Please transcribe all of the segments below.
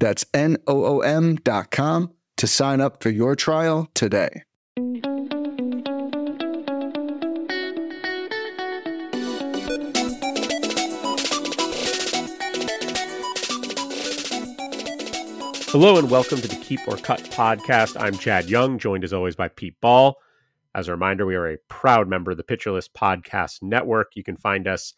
That's N-O-O-M dot com to sign up for your trial today. Hello and welcome to the Keep or Kut podcast. I'm Chad Young, joined as always by Pete Ball. As a reminder, we are a proud member of the Pitcher List Podcast Network. You can find us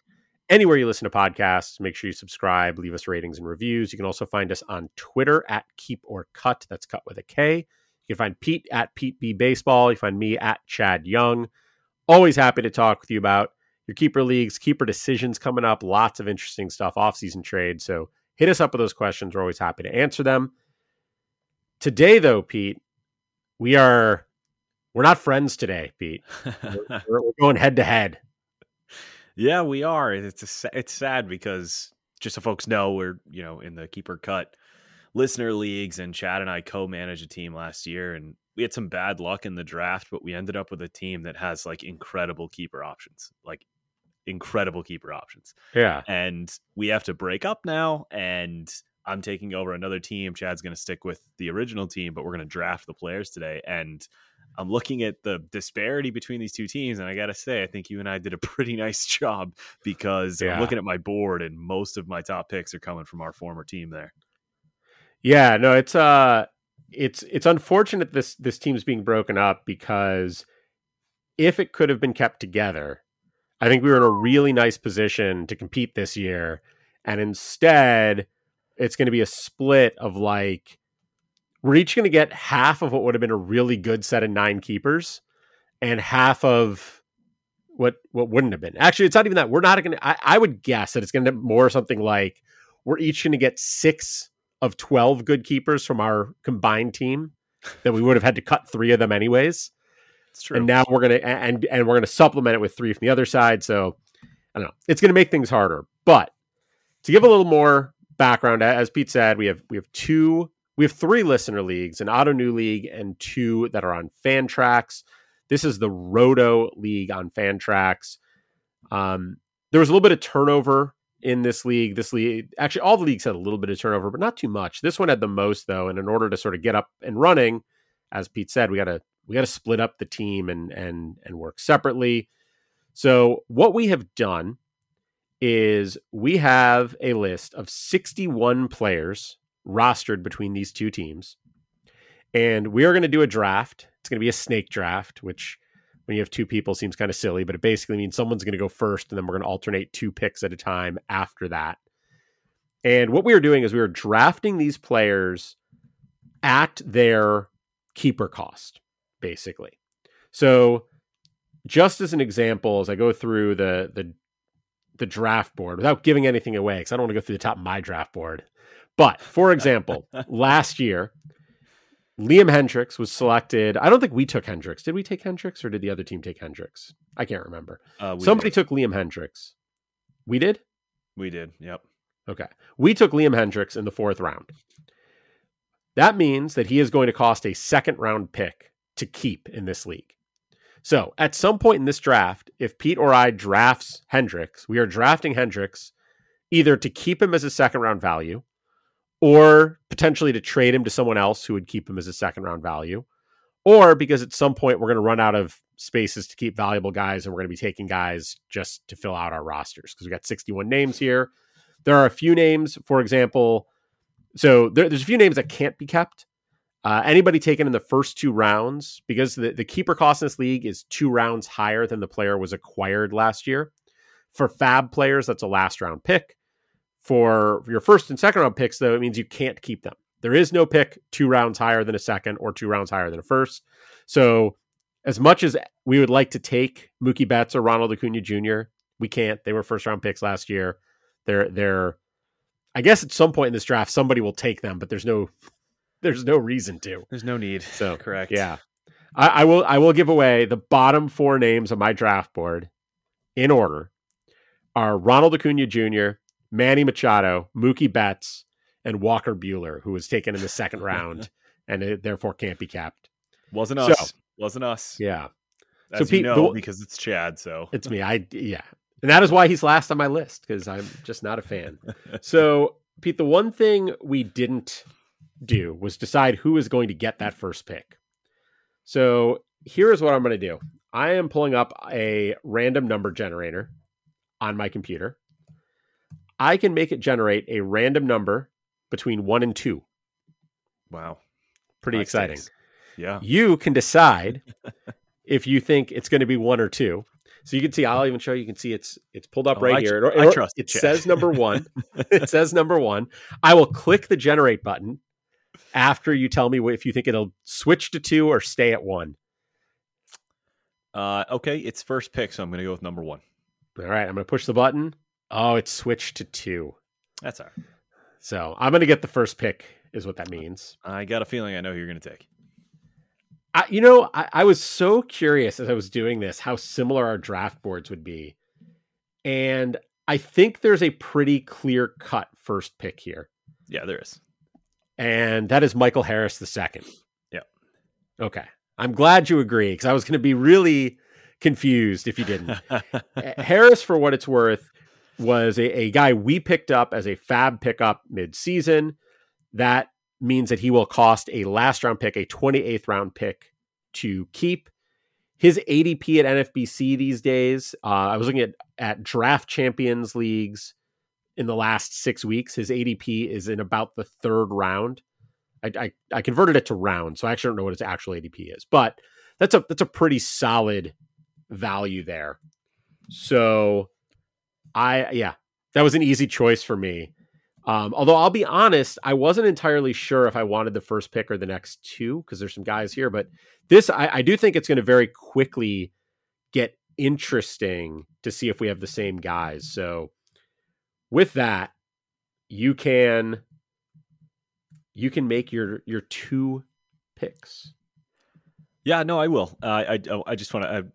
anywhere you listen to podcasts. Make sure you subscribe, leave us ratings and reviews. You can also find us on Twitter at Keep or Kut. That's cut with a K. You can find Pete at Pete B Baseball. You find me at Chad Young. Always happy to talk with you about your keeper leagues, keeper decisions coming up, lots of interesting stuff, off-season trade. So hit us up with those questions. We're always happy to answer them. Today, though, Pete, we are we're not friends today, Pete. we're, we're going head to head. Yeah, we are. It's a, it's sad because just so folks know, we're you know in the keeper cut listener leagues, and Chad and I co-managed a team last year, and we had some bad luck in the draft, but we ended up with a team that has like incredible keeper options, like incredible keeper options. Yeah, and we have to break up now, and I'm taking over another team. Chad's going to stick with the original team, but we're going to draft the players today. And I'm looking at the disparity between these two teams, and I got to say, I think you and I did a pretty nice job because yeah. I'm looking at my board, and most of my top picks are coming from our former team there. Yeah, no, it's uh, it's it's unfortunate this this team's being broken up because if it could have been kept together, I think we were in a really nice position to compete this year, and instead it's going to be a split of like we're each going to get half of what would have been a really good set of nine keepers and half of what what wouldn't have been. Actually, it's not even that. We're not going to. I, would guess that it's going to be more something like we're each going to get six of twelve good keepers from our combined team that we would have had to cut three of them anyways. It's true. And now we're gonna and and we're gonna supplement it with three from the other side. So I don't know. It's gonna make things harder. But to give a little more background, as Pete said, we have we have two we have three listener leagues, an Ottoneu league and two that are on Fantrax. This is the Roto league on Fantrax. Um, there was a little bit of turnover in this league. This league, actually, all the leagues had a little bit of turnover, but not too much. This one had the most though, and in order to sort of get up and running, as Pete said, we got to we got to split up the team and and and work separately. So what we have done is we have a list of 61 players rostered between these two teams. And we are going to do a draft. It's going to be a snake draft, which when you have two people seems kind of silly, but it basically means someone's going to go first and then we're going to alternate two picks at a time after that. And what we are doing is we are drafting these players at their keeper cost, basically. So just as an example, as I go through the the the draft board without giving anything away because I don't want to go through the top of my draft board. But for example, last year, Liam Hendriks was selected. I don't think we took Hendriks. Did we take Hendriks or did the other team take Hendriks? I can't remember. Uh, Somebody did. took Liam Hendriks. We did? We did. Yep. Okay. We took Liam Hendriks in the fourth round. That means that he is going to cost a second round pick to keep in this league. So at some point in this draft, if Pete or I drafts Hendriks, we are drafting Hendriks either to keep him as a second round value or potentially to trade him to someone else who would keep him as a second round value, or because at some point we're going to run out of spaces to keep valuable guys and we're going to be taking guys just to fill out our rosters because we got 61 names here. There are a few names, for example, so there, there's a few names that can't be kept. Uh, anybody taken in the first two rounds, because the, the keeper cost in this league is two rounds higher than the player was acquired last year. For FAAB players, that's a last round pick. For your first and second round picks, though, it means you can't keep them. There is no pick two rounds higher than a second or two rounds higher than a first. So, as much as we would like to take Mookie Betts or Ronald Acuna Jr., we can't. They were first round picks last year. They're they're I guess at some point in this draft somebody will take them, but there's no there's no reason to. There's no need. So correct. Yeah, I, I will. I will give away the bottom four names of my draft board in order are Ronald Acuna Jr., Manny Machado, Mookie Betts, and Walker Buehler, who was taken in the second round and it, therefore can't be capped. Wasn't So- us. Wasn't us. Yeah, As So, you Pete, know, the- because it's Chad. So it's me. I yeah, and that is why he's last on my list because I'm just not a fan. So Pete, the one thing we didn't do was decide who is going to get that first pick. So here is what I'm going to do. I am pulling up a random number generator on my computer. I can make it generate a random number between one and two. wow, Pretty exciting. Yeah. You can decide if you think it's going to be one or two. So you can see. I'll even show you. You can see it's it's pulled up Oh, right I here. tr- It, I trust it says number one. it says number one. I will click the generate button after you tell me if you think it'll switch to two or stay at one. Uh, okay, it's first pick, so I'm going to go with number one. All right, I'm going to push the button. Oh, it's switched to two. That's all right. So I'm going to get the first pick. Is what that means. I got a feeling I know who you're going to take. I, you know, I, I was so curious as I was doing this how similar our draft boards would be. And I think there's a pretty clear cut first pick here. Yeah, there is. And that is Michael Harris the second. Yeah. Okay. I'm glad you agree because I was going to be really confused if you didn't. Harris, for what it's worth, was a, a guy we picked up as a FAAB pickup mid-season. That means that he will cost a last round pick, a 28th round pick to keep. His ADP at NFBC these days, uh, I was looking at, at draft champions leagues in the last six weeks. His ADP is in about the third round. I, I, I converted it to round, so I actually don't know what his actual ADP is, but that's a that's a pretty solid value there. So I yeah, that was an easy choice for me. Um, although I'll be honest, I wasn't entirely sure if I wanted the first pick or the next two because there's some guys here, but this I, I do think it's going to very quickly get interesting to see if we have the same guys. So with that, you can you can make your your two picks. Yeah, no, I will. Uh, I I just want to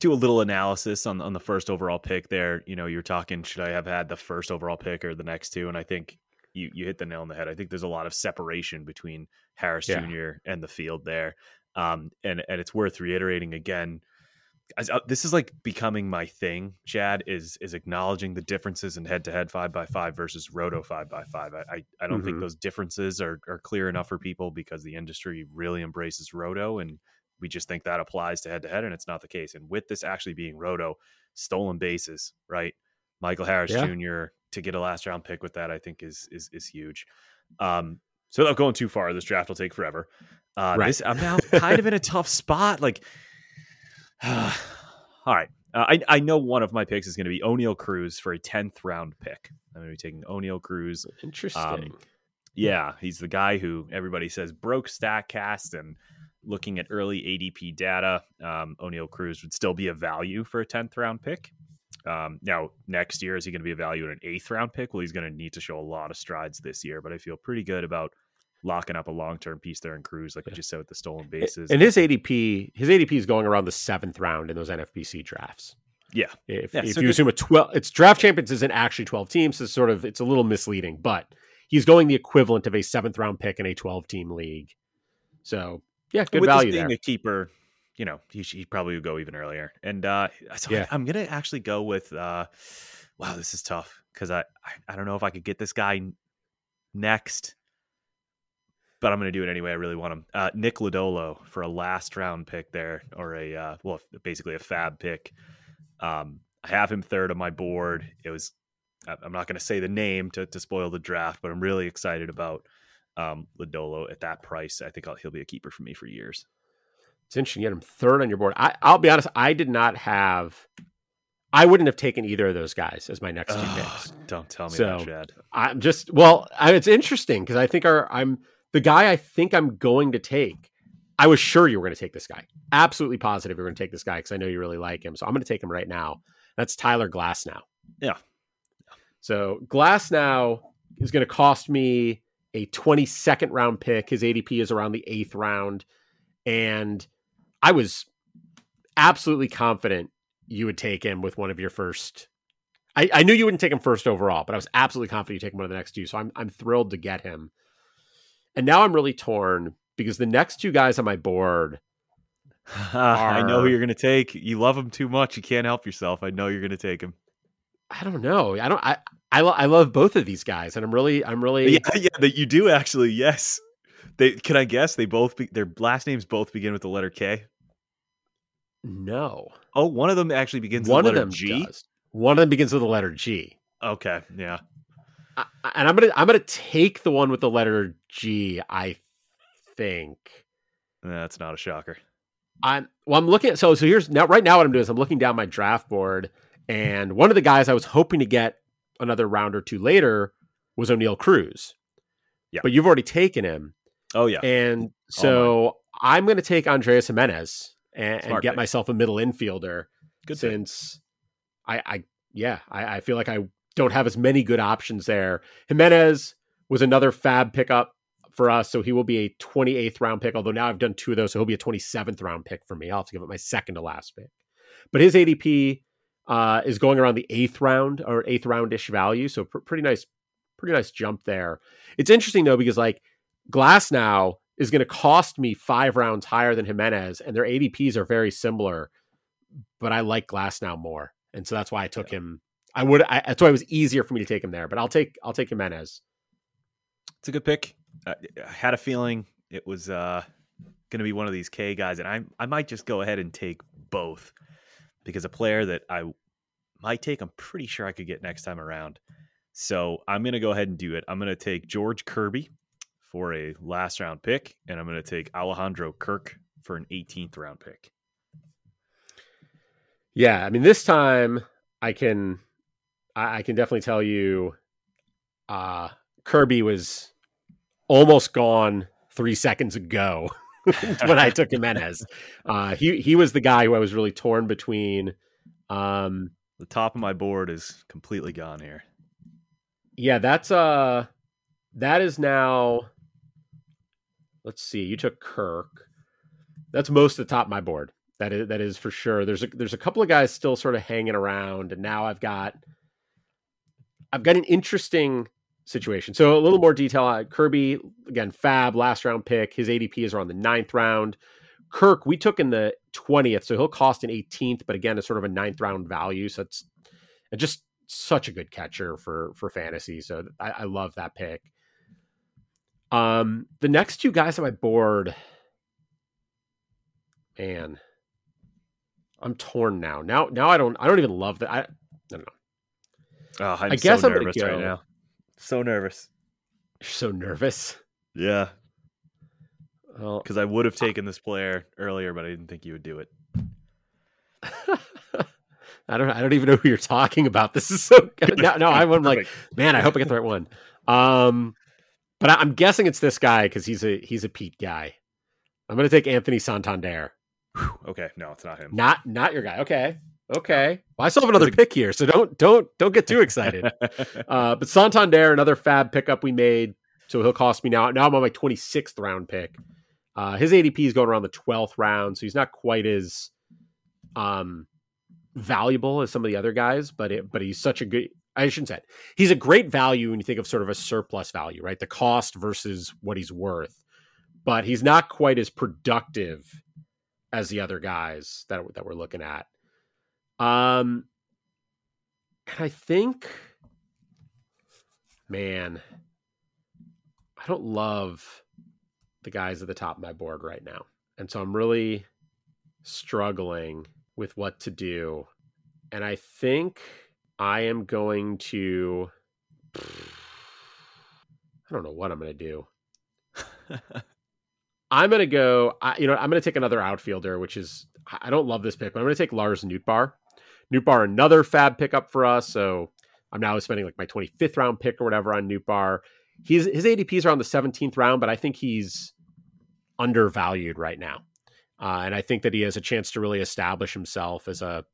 do a little analysis on on the first overall pick. There, you know, you're talking should I have had the first overall pick or the next two? And I think you you hit the nail on the head. I think there's a lot of separation between Harris Yeah. Jr. and the field there, um, and and it's worth reiterating again. As, uh, this is like becoming my thing. Chad is is acknowledging the differences in head to head five by five versus roto five by five. I I, I don't think Mhm. those differences are are clear enough for people because the industry really embraces roto and we just think that applies to head to head, and it's not the case. And with this actually being roto, stolen bases, right? Michael Harris Yeah. Jr. to get a last round pick with that, I think is is is huge. Um, so without going too far, this draft will take forever. Uh, Right. this, I'm now kind of in a tough spot. Like, all right, uh, I I know one of my picks is going to be Oneil Cruz for a tenth round pick. I'm going to be taking Oneil Cruz Interesting. um, yeah, he's the guy who everybody says broke Statcast and looking at early ADP data, um, Oneil Cruz would still be a value for a 10th round pick. Um, now, next year, is he going to be a value at an eighth round pick? Well, he's going to need to show a lot of strides this year, but I feel pretty good about locking up a long term piece there in Cruz, like we just said with the stolen bases. and his ADP, his ADP is going around the seventh round in those NFBC drafts. Yeah. If, Yeah, if so you good- assume a twelve, it's draft champions isn't actually twelve teams. So it's sort of it's a little misleading, but he's going the equivalent of a seventh round pick in a twelve team league. So yeah, good with value this being there. a keeper, you know, he, he probably would go even earlier. And uh, so Yeah. I, am gonna actually go with. Uh, wow, this is tough because I, I I don't know if I could get this guy next, but I'm gonna do it anyway. I really want him. Uh, Nick Lodolo for a last round pick there, or a uh, well, basically a FAAB pick. Um, I have him third on my board. It was. I'm not going to say the name to, to spoil the draft, but I'm really excited about um, Lodolo at that price. I think I'll, he'll be a keeper for me for years. It's interesting. You get him third on your board. I, I'll be honest. I did not have. I wouldn't have taken either of those guys as my next two picks. don't tell me So- that, Chad. I'm just well. I, it's interesting because I think our I'm the guy I think I'm going to take. I was sure you were going to take this guy. Absolutely positive you're going to take this guy because I know you really like him. So I'm going to take him right now. That's Tyler Glasnow. Yeah. So Glasnow is going to cost me a 22nd round pick. His ADP is around the eighth round. And I was absolutely confident you would take him with one of your first. I, I knew you wouldn't take him first overall, but I was absolutely confident you'd take him one of the next two. So I'm I'm thrilled to get him. And now I'm really torn because the next two guys on my board. I know who you're going to take. You love him too much. You can't help yourself. I know you're going to take him. I don't know. I don't. I I, lo- I love both of these guys, and I'm really I'm really yeah yeah that you do actually. Yes. They can I guess they both be, their last names both begin with the letter K. No. Oh, one of them actually begins one with the of letter them G. does. One of them begins with the letter G. Okay, yeah. I, and I'm gonna I'm gonna take the one with the letter G. I think. That's not a shocker. I'm well. I'm looking at so so here's now right now what I'm doing is I'm looking down my draft board, and one of the guys I was hoping to get another round or two later was Oneil Cruz. Yeah. but you've already taken him, Oh yeah. and so I'm going to take Andreas Giménez and, and get pick. myself a middle infielder. Good since I, I yeah, I, I feel like I don't have as many good options there. Giménez was another FAAB pickup for us, so he will be a 28th round pick. Although now I've done two of those, so he'll be a 27th round pick for me. I'll have to give it my second to last pick. But his ADP uh, is going around the eighth round or eighth roundish value, so pr- pretty nice, pretty nice jump there. It's interesting though because like Glasnow is going to cost me five rounds higher than Giménez, and their ADPs are very similar. But I like Glasnow more, and so that's why I took him. I would. I, that's why it was easier for me to take him there. But I'll take. I'll take Giménez. It's a good pick. I, I had a feeling it was uh, going to be one of these K guys, and I I might just go ahead and take both because a player that I might take, I'm pretty sure I could get next time around. So I'm going to go ahead and do it. I'm going to take George Kirby for a last round pick, and I'm going to take Alejandro Kirk for an 18th round pick. Yeah, I mean, this time I can. I, can definitely tell you, uh, Kirby was almost gone three seconds ago when I took Giménez. Uh, he he was the guy who I was really torn between. Um, The top of my board is completely gone here. yeah, that's uh, that is now. Let's see. You took Kirk. That's most of the top of my board. That is that is for sure. There's a there's a couple of guys still sort of hanging around, and now I've got I've got an interesting situation. So a little more detail. Uh, Kirby again, FAAB last round pick. His ADP is around the ninth round. Kirk we took in the twentieth, so he'll cost an 18th, but again, it's sort of a ninth round value. So it's just such a good catcher for for fantasy. So I, I love that pick. Um, the next two guys on my board, man, I'm torn now. Now, now I don't, I don't even love that. I, I don't know. Oh, I'm I guess so I'm nervous go- right now. So nervous. You're so nervous. Yeah, Well, because I would have taken this player earlier, but I didn't think you would do it. I don't, I don't even know who you're talking about. This is so no, no. I'm like, man, I hope I get the right one. Um, but I, I'm guessing it's this guy because he's a he's a Pete guy. I'm gonna take Anthony Santander. okay, no, it's not him. Not not your guy. Okay. Okay. Well, I still have another pick here, so don't don't don't get too excited. uh, but Santander, another FAAB pickup we made, so he'll cost me now. Now I'm on my 26th round pick. Uh, his ADP is going around the 12th round, so he's not quite as um, valuable as some of the other guys, but it, but he's such a good. I shouldn't say it. he's a great value when you think of sort of a surplus value, right? The cost versus what he's worth, but he's not quite as productive as the other guys that that we're looking at. Um, and I think, man, I don't love the guys at the top of my board right now, and so I'm really struggling with what to do. And I think I am going to. I don't know what I'm going to do. I'm going to go. I, you know, I'm going to take another outfielder, which is I don't love this pick, but I'm going to take Lars Nootbaar. Nootbaar, another FAAB pickup for us. So I'm now spending like my 25th round pick or whatever on Nootbaar. He's his ADP is around the 17th round, but I think he's undervalued right now, uh, and I think that he has a chance to really establish himself as a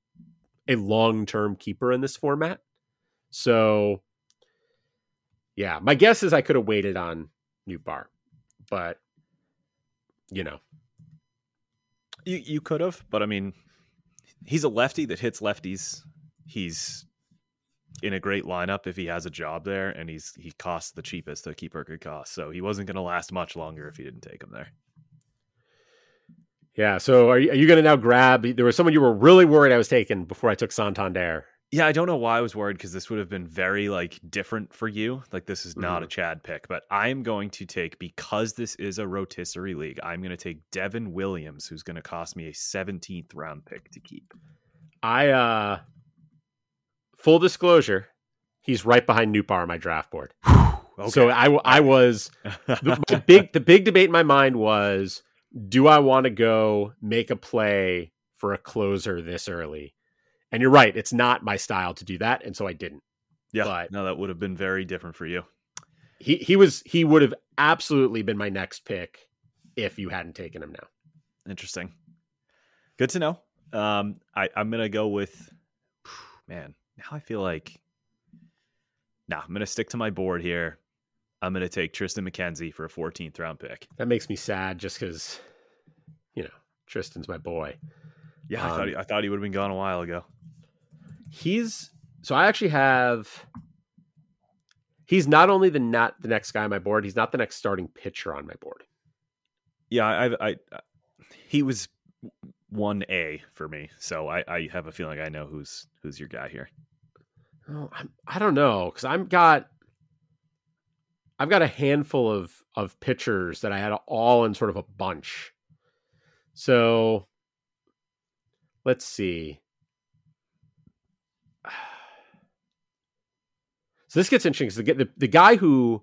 a long term keeper in this format. So, yeah, my guess is I could have waited on Nootbaar, but you know, You you could have, but I mean, he's a lefty that hits lefties. He's in a great lineup if he has a job there, and he's he costs the cheapest that keeper could cost. So he wasn't going to last much longer if he didn't take him there. yeah. So are you, are you going to now grab? There was someone you were really worried I was taking before I took Santander. Yeah, I don't know why I was worried because this would have been very like different for you. Like this is not Mhm. a Chad pick, but I'm going to take because this is a rotisserie league. I'm going to take Devin Williams, who's going to cost me a 17th round pick to keep. I uh full disclosure, he's right behind Nootbaar on my draft board. okay. So I I was the, the big the big debate in my mind was do I want to go make a play for a closer this early? And you're right, it's not my style to do that, and so I didn't. yeah, but- no, that would have been very different for you. He he was he would have absolutely been my next pick if you hadn't taken him now. Interesting. Good to know. Um, I, I'm gonna go with man. Now I feel like nah. I'm gonna stick to my board here. I'm gonna take Triston McKenzie for a 14th round pick. That makes me sad just because you know, Triston's my boy. Yeah, I thought Um, he, I thought he would have been gone a while ago. He's so I actually have he's not only the not the next guy on my board, he's not the next starting pitcher on my board. Yeah, I, I, I he was one A for me, so I, I have a feeling I know who's who's your guy here. Oh, I'm, I don't know because I've got I've got a handful of of pitchers that I had all in sort of a bunch. So let's see. So this gets interesting because the, the the guy who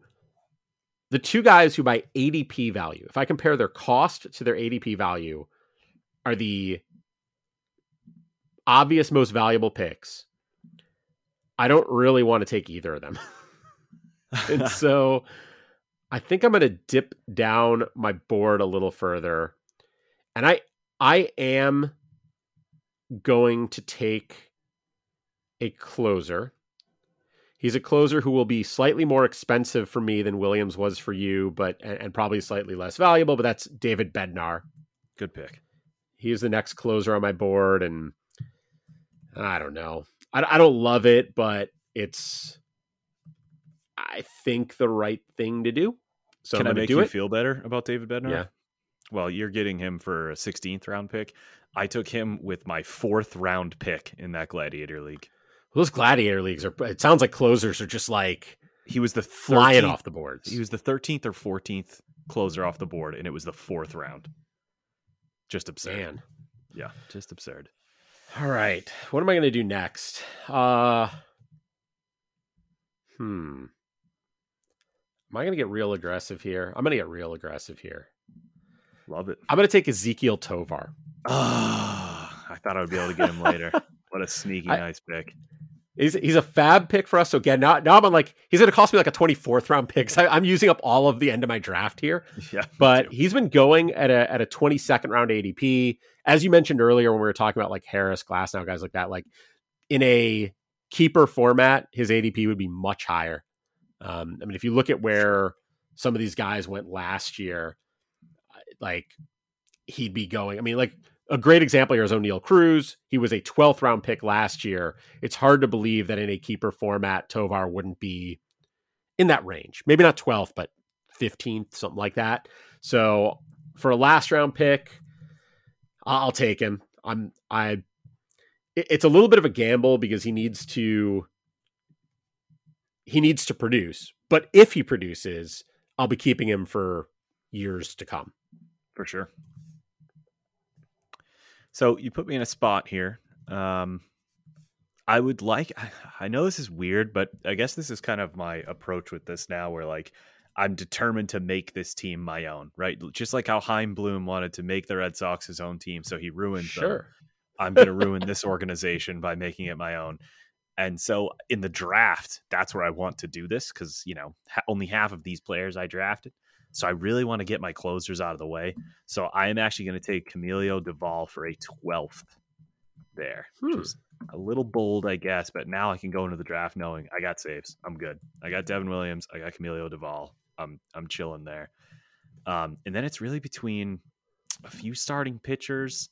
the two guys who by ADP value, if I compare their cost to their ADP value, are the obvious most valuable picks. I don't really want to take either of them. and so I think I'm going to dip down my board a little further. And I I am going to take a closer. He's a closer who will be slightly more expensive for me than Williams was for you, but and, and probably slightly less valuable, but that's David Bednar. Good pick. He is the next closer on my board and I don't know. I, I don't love it, but it's I think the right thing to do. So Can I make do you it. feel better about David Bednar? Yeah. Well, you're getting him for a 16th round pick. I took him with my fourth round pick in that Gladiator League. Those gladiator leagues are. It sounds like closers are just like He was the flying off the boards. He was the 13th or 14th closer off the board, and it was the fourth round. Just absurd. Man. Yeah, just absurd. All right. What am I going to do next? Uh Hmm. Am I going to get real aggressive here? I'm going to get real aggressive here. Love it. I'm going to take Ezequiel Tovar. Ah, I thought I would be able to get him later. What a sneaky I- nice pick. He's he's a FAAB pick for us. So again, now, now I'm on like he's going to cost me like a 24th round pick. So I, I'm using up all of the end of my draft here. Yeah, but he's been going at a at a 22nd round ADP. As you mentioned earlier when we were talking about like Harris, Glasnow guys like that, like in a keeper format, his ADP would be much higher. Um, I mean, if you look at where some of these guys went last year, like he'd be going. I mean, like a great example here is Oneil Cruz. He was a 12th round pick last year. It's hard to believe that in a keeper format, Tovar wouldn't be in that range. Maybe not 12th, but 15th, something like that. So for a last round pick, I'll take him. I'm I. It's a little bit of a gamble because he needs to. He needs to produce, but if he produces, I'll be keeping him for years to come. For sure. So you put me in a spot here. Um, I would like. I, know this is weird, but I guess this is kind of my approach with this now, where like I'm determined to make this team my own, right? Just like how Chaim Bloom wanted to make the Red Sox his own team, so he ruined them. Sure. I'm going to ruin this organization by making it my own. And so in the draft, that's where I want to do this because, you know, only half of these players I drafted. So I really want to get my closers out of the way. So I am actually going to take Camilo Doval for a 12th there, which Hmm. is a little bold, I guess. But now I can go into the draft knowing I got saves. I'm good. I got Devin Williams. I got Camilo Doval. I'm I'm chilling there. Um, and then it's really between a few starting pitchers,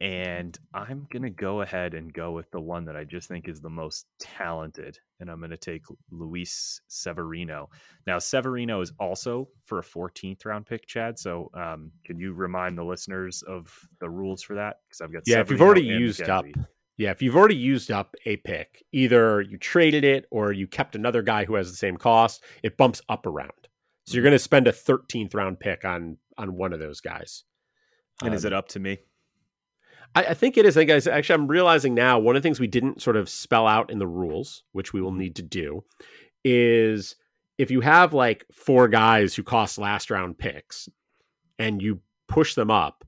and I'm gonna go ahead and go with the one that I just think is the most talented, and I'm gonna take Luis Severino. Now Severino is also for a 14th round pick, Chad. So um, can you remind the listeners of the rules for that? Because I've got yeah. if you've already used up, yeah, if you've already used up a pick, either you traded it or you kept another guy who has the same cost, it bumps up a round. So you're going to spend a 13th round pick on on one of those guys. and is Um, it up to me? I, I think it is. I think guys, actually, I'm realizing now one of the things we didn't sort of spell out in the rules, which we will mm-hmm. need to do, is if you have like four guys who cost last round picks and you push them up,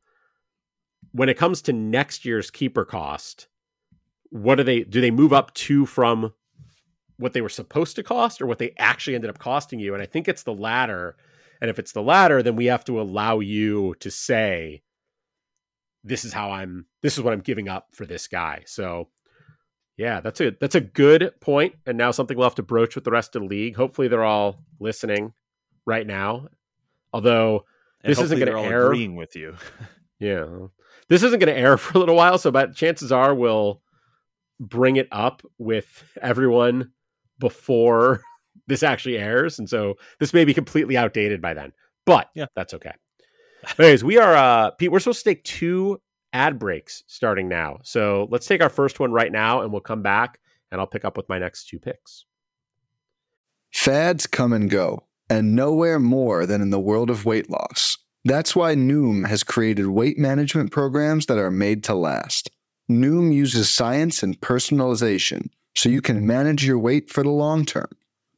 when it comes to next year's keeper cost, what do they do? They move up to from what they were supposed to cost or what they actually ended up costing you? And I think it's the latter. And if it's the latter, then we have to allow you to say, this is how I'm this is what I'm giving up for this guy. So yeah, that's a that's a good point. And now something we'll have to broach with the rest of the league. Hopefully they're all listening right now. Although And this isn't gonna all air. agreeing with you. yeah. This isn't gonna air for a little while, so but chances are we'll bring it up with everyone before this actually airs. And so this may be completely outdated by then. But Yeah. that's okay. Anyways, we are uh Pete, we're supposed to take two ad breaks starting now. So let's take our first one right now and we'll come back and I'll pick up with my next two picks. Fads come and go, and nowhere more than in the world of weight loss. That's why Noom has created weight management programs that are made to last. Noom uses science and personalization so you can manage your weight for the long term.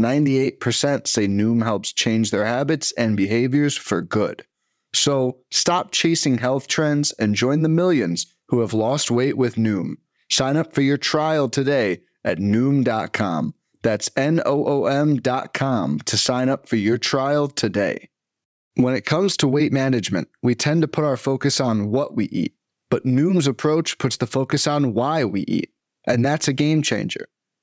98% say Noom helps change their habits and behaviors for good. So stop chasing health trends and join the millions who have lost weight with Noom. Sign up for your trial today at Noom.com. That's N O O M.com to sign up for your trial today. When it comes to weight management, we tend to put our focus on what we eat, but Noom's approach puts the focus on why we eat. And that's a game changer.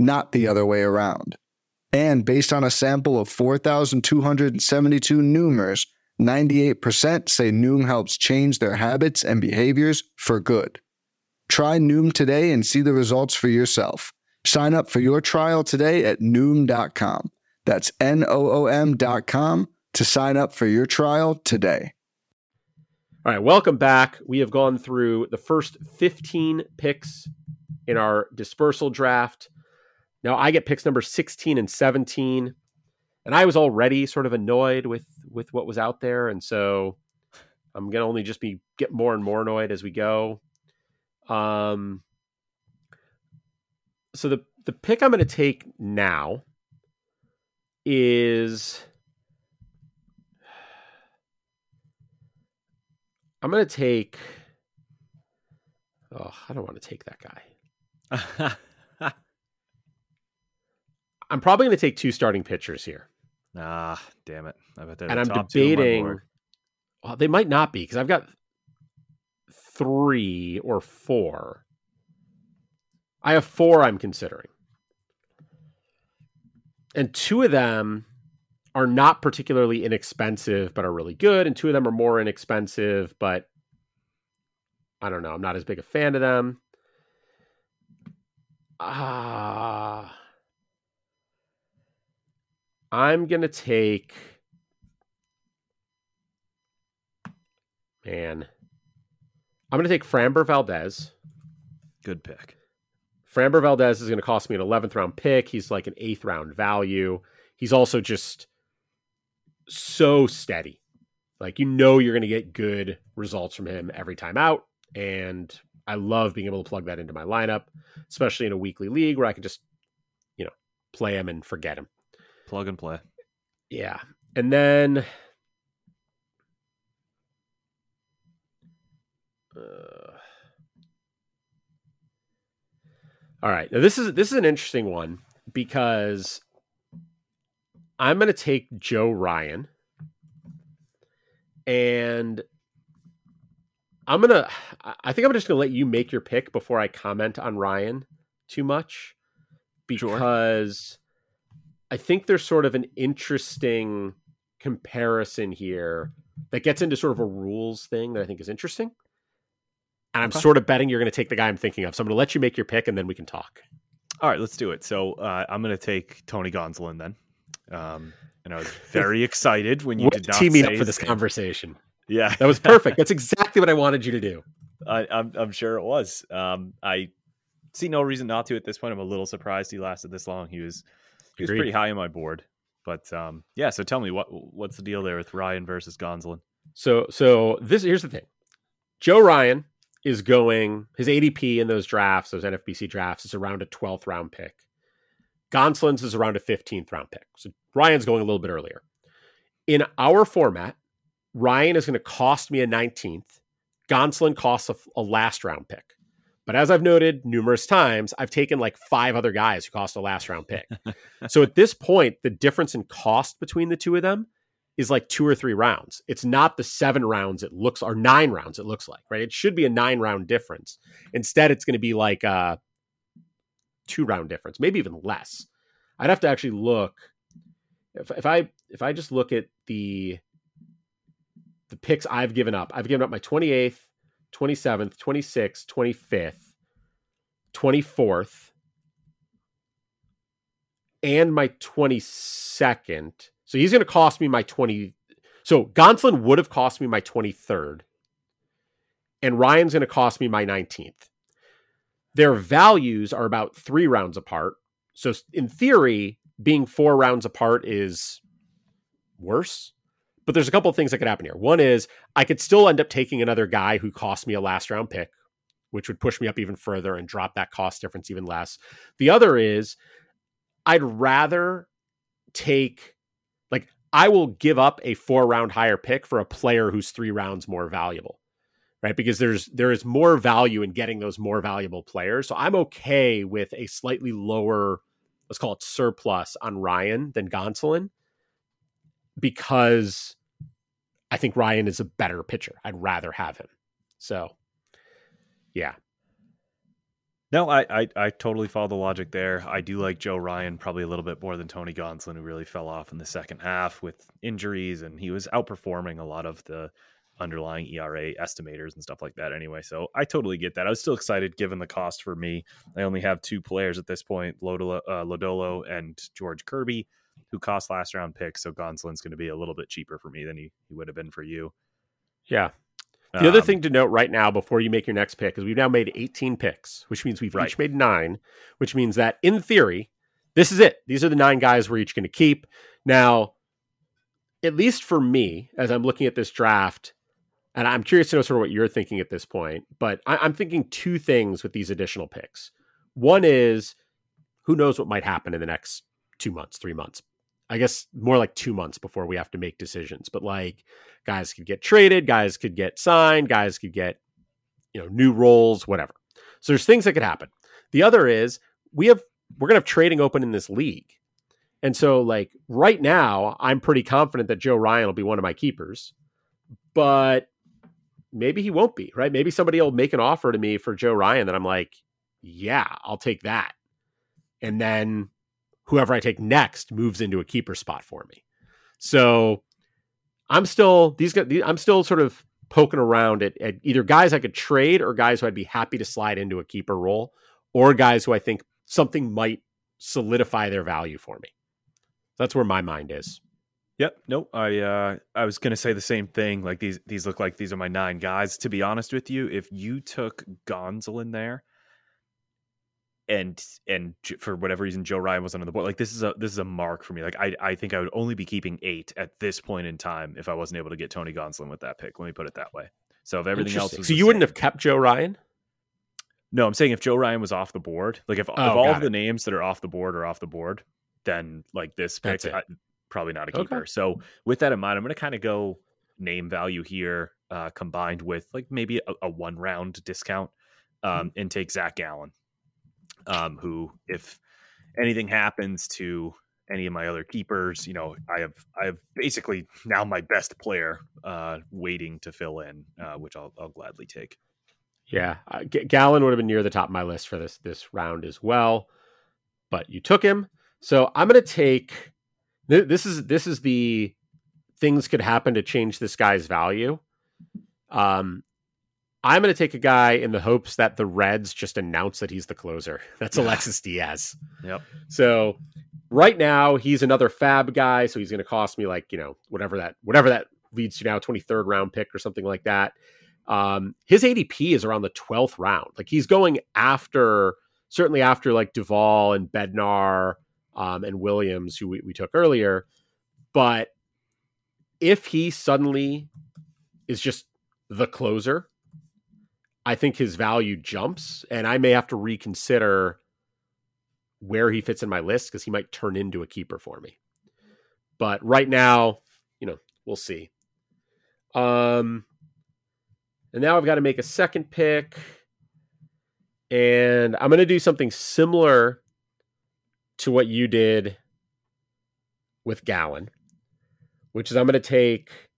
not the other way around. And based on a sample of 4,272 Noomers, 98% say Noom helps change their habits and behaviors for good. Try Noom today and see the results for yourself. Sign up for your trial today at Noom.com. That's N O O M.com to sign up for your trial today. All right, welcome back. We have gone through the first 15 picks in our dispersal draft. Now I get picks number 16 and 17. And I was already sort of annoyed with with what was out there and so I'm going to only just be get more and more annoyed as we go. Um so the the pick I'm going to take now is I'm going to take Oh, I don't want to take that guy. I'm probably going to take two starting pitchers here. ah, damn it! I bet they're and the I'm top two on debating. Well, they might not be because I've got three or four. I have four I'm considering. And two of them are not particularly inexpensive, but are really good. And two of them are more inexpensive, but I don't know. I'm not as big a fan of them. Ah. I'm going to take. man. I'm going to take Framber Valdez. Good pick. Framber Valdez is going to cost me an 11th round pick. He's like an eighth round value. He's also just so steady. Like, you know, you're going to get good results from him every time out. And I love being able to plug that into my lineup, especially in a weekly league where I can just, you know, play him and forget him. Plug and play. Yeah. And then uh, All right. Now this is this is an interesting one because I'm going to take Joe Ryan and I'm going to I think I'm just going to let you make your pick before I comment on Ryan too much because I think there's sort of an interesting comparison here that gets into sort of a rules thing that I think is interesting. And I'm Okay. sort of betting you're going to take the guy I'm thinking of. So I'm going to let you make your pick and then we can talk. All right, let's do it. So uh, I'm going to take Tony Gonsolin then. Um, and I was very excited when you did not me say up for this name. conversation. Yeah, That was perfect. That's exactly what I wanted you to do. I, I'm I'm sure it was. Um, I see no reason not to at this point. I'm a little surprised he lasted this long. He was he was pretty high on my board. But um, yeah, so tell me what what's the deal there with Ryan versus Gonsolin? So so this here's the thing. Joe Ryan is going his ADP in those drafts, those NFBC drafts, is around a 12th round pick. Gonsolin's is around a 15th round pick. So Ryan's going a little bit earlier. In our format, Ryan is going to cost me a 19th. Gonsolin costs a, a last round pick. But as I've noted numerous times, I've taken like five other guys who cost a last round pick. so at this point, the difference in cost between the two of them is like two or three rounds. It's not the seven rounds it looks or nine rounds it looks like, right? It should be a nine round difference. Instead, it's going to be like a two round difference, maybe even less. I'd have to actually look if, if I if I just look at the the picks I've given up. I've given up my 28th, 27th, 26th, 25th, 24th, and my 22nd. So he's going to cost me my 20. So Gonsolin would have cost me my 23rd, and Ryan's going to cost me my 19th. Their values are about three rounds apart. So in theory, being four rounds apart is worse. But there's a couple of things that could happen here. One is I could still end up taking another guy who cost me a last round pick, which would push me up even further and drop that cost difference even less. The other is I'd rather take like I will give up a four round higher pick for a player who's three rounds more valuable. Right. Because there's there is more value in getting those more valuable players. So I'm okay with a slightly lower, let's call it surplus on Ryan than Gonsolin because I think Ryan is a better pitcher. I'd rather have him. So yeah. No, I, I I totally follow the logic there. I do like Joe Ryan probably a little bit more than Tony Gonsolin, who really fell off in the second half with injuries, and he was outperforming a lot of the underlying ERA estimators and stuff like that. Anyway, so I totally get that. I was still excited given the cost for me. I only have two players at this point: Lodolo, uh, Lodolo and George Kirby, who cost last round picks. So Gonsolin's going to be a little bit cheaper for me than he, he would have been for you. Yeah. The other Um, thing to note right now before you make your next pick is we've now made 18 picks, which means we've Right. each made nine, which means that in theory, this is it. These are the nine guys we're each going to keep. Now, at least for me, as I'm looking at this draft, and I'm curious to know sort of what you're thinking at this point, but I, I'm thinking two things with these additional picks. One is who knows what might happen in the next two months, three months. I guess more like two months before we have to make decisions. But like guys could get traded, guys could get signed, guys could get, you know, new roles, whatever. So there's things that could happen. The other is we have we're gonna have trading open in this league. And so like right now, I'm pretty confident that Joe Ryan will be one of my keepers, but maybe he won't be, right? Maybe somebody will make an offer to me for Joe Ryan that I'm like, yeah, I'll take that. And then whoever I take next moves into a keeper spot for me. So I'm still these guys. I'm still sort of poking around at, at either guys I could trade or guys who I'd be happy to slide into a keeper role, or guys who I think something might solidify their value for me. That's where my mind is. Yep. Nope. I uh I was gonna say the same thing. Like these these look like these are my nine guys. To be honest with you, if you took Gonzalez in there and and for whatever reason Joe Ryan wasn't on the board, like this is a this is a mark for me. Like I I think I would only be keeping eight at this point in time if I wasn't able to get Tony Gonsolin with that pick. Let me put it that way. So if everything else So you wouldn't have kept Joe Ryan? No, I'm saying if Joe Ryan was off the board, like if, Oh, if all of the names that are off the board are off the board, then like this pick, I, probably not a Okay. keeper. So with that in mind, I'm going to kind of go name value here, uh, combined with like maybe a, a one round discount, Mm-hmm. um, and take Zach Gallen, um, who if anything happens to any of my other keepers, you know, I have I have basically now my best player uh, waiting to fill in, uh, which I'll I'll gladly take. Yeah, uh, G- Gallen would have been near the top of my list for this this round as well, but you took him. So I'm going to take th- this is this is the things could happen to change this guy's value. Um, I'm going to take a guy in the hopes that the Reds just announce that he's the closer. That's Alexis Diaz. Yep. So right now he's another FAAB guy, so he's going to cost me like you know whatever that whatever that leads to now, 23rd round pick or something like that. Um, his ADP is around the 12th round. Like he's going after certainly after like Doval and Bednar um, and Williams, who we, we took earlier. But if he suddenly is just the closer, I think his value jumps, and I may have to reconsider where he fits in my list because he might turn into a keeper for me. But right now, you know, we'll see. Um, and now I've got to make a second pick, and I'm going to do something similar to what you did with Gallen, which is I'm going to take.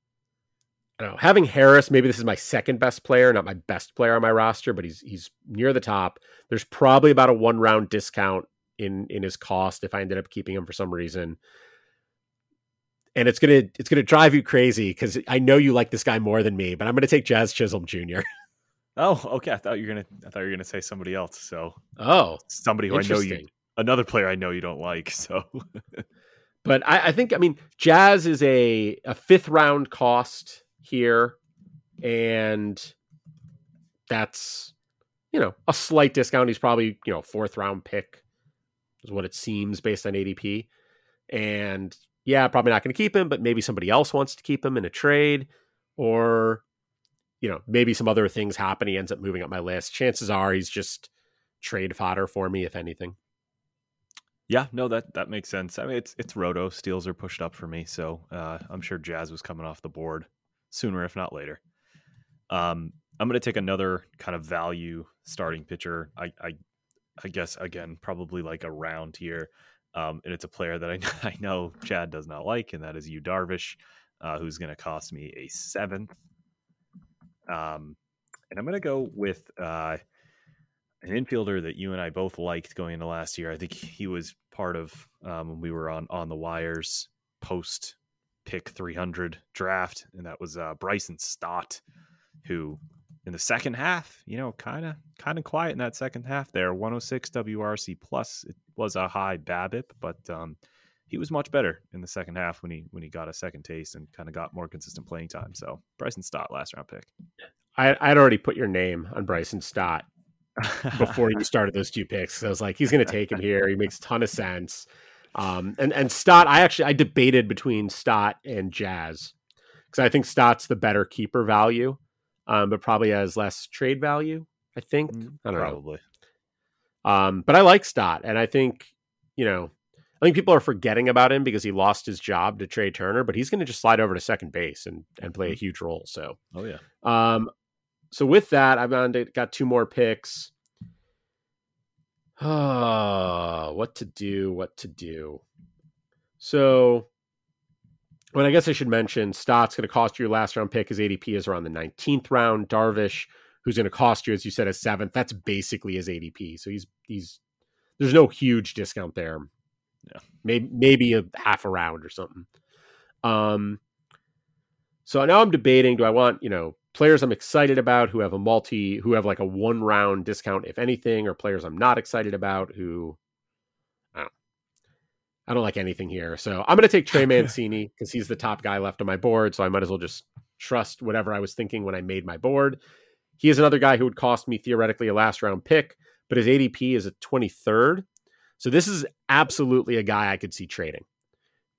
I don't know, having Harris, maybe this is my second best player, not my best player on my roster, but he's he's near the top. There's probably about a one round discount in in his cost if I ended up keeping him for some reason. And it's gonna it's gonna drive you crazy because I know you like this guy more than me, but I'm gonna take Jazz Chisholm Jr. Oh, okay. I thought you were gonna. I thought you were gonna say somebody else. So Oh, somebody who I know you, another player I know you don't like. So But I, I think I mean Jazz is a a fifth round cost here, and that's you know a slight discount. He's probably you know fourth round pick is what it seems based on ADP, and yeah, probably not going to keep him, but maybe somebody else wants to keep him in a trade, or you know maybe some other things happen. He ends up moving up my list. Chances are he's just trade fodder for me, if anything. yeah, no, that that makes sense. I mean, it's it's roto steals are pushed up for me, so uh, I'm sure Jazz was coming off the board sooner, if not later. Um, I'm going to take another kind of value starting pitcher. I, I, I guess again, probably like a round here, um, and it's a player that I I know Chad does not like, and that is Yu Darvish, uh, who's going to cost me a seventh. Um, and I'm going to go with uh, an infielder that you and I both liked going into last year. I think he was part of um, when we were on on the wires post pick 300 draft, and that was uh, Bryson Stott, who in the second half, you know, kind of kind of quiet in that second half there. 106 WRC plus. It was a high BABIP, but um, he was much better in the second half when he when he got a second taste and kind of got more consistent playing time. So Bryson Stott, last round pick. I, I'd already put your name on Bryson Stott before you started those two picks. So I was like, he's going to take him here. He makes a ton of sense. Um, and and Stott, I actually I debated between Stott and Jazz because I think Stott's the better keeper value, um, but probably has less trade value. I think I don't know. Probably. Um, but I like Stott, and I think you know, I think people are forgetting about him because he lost his job to Trea Turner, but he's going to just slide over to second base and and play a huge role. So Oh yeah. um, so with that, I've got two more picks. Oh, what to do? What to do? So, well, I guess I should mention Stott's going to cost you your last round pick. His ADP is around the 19th round. Darvish, who's going to cost you, as you said, a seventh. That's basically his ADP. So he's he's there's no huge discount there. Yeah. maybe maybe a half a round or something. Um, so now I'm debating: do I want you know players I'm excited about who have a multi, who have like a one round discount, if anything, or players I'm not excited about who I don't. I don't like anything here. So I'm going to take Trey Mancini because he's the top guy left on my board. So I might as well just trust whatever I was thinking when I made my board. He is another guy who would cost me theoretically a last round pick, but his ADP is a 23rd. So this is absolutely a guy I could see trading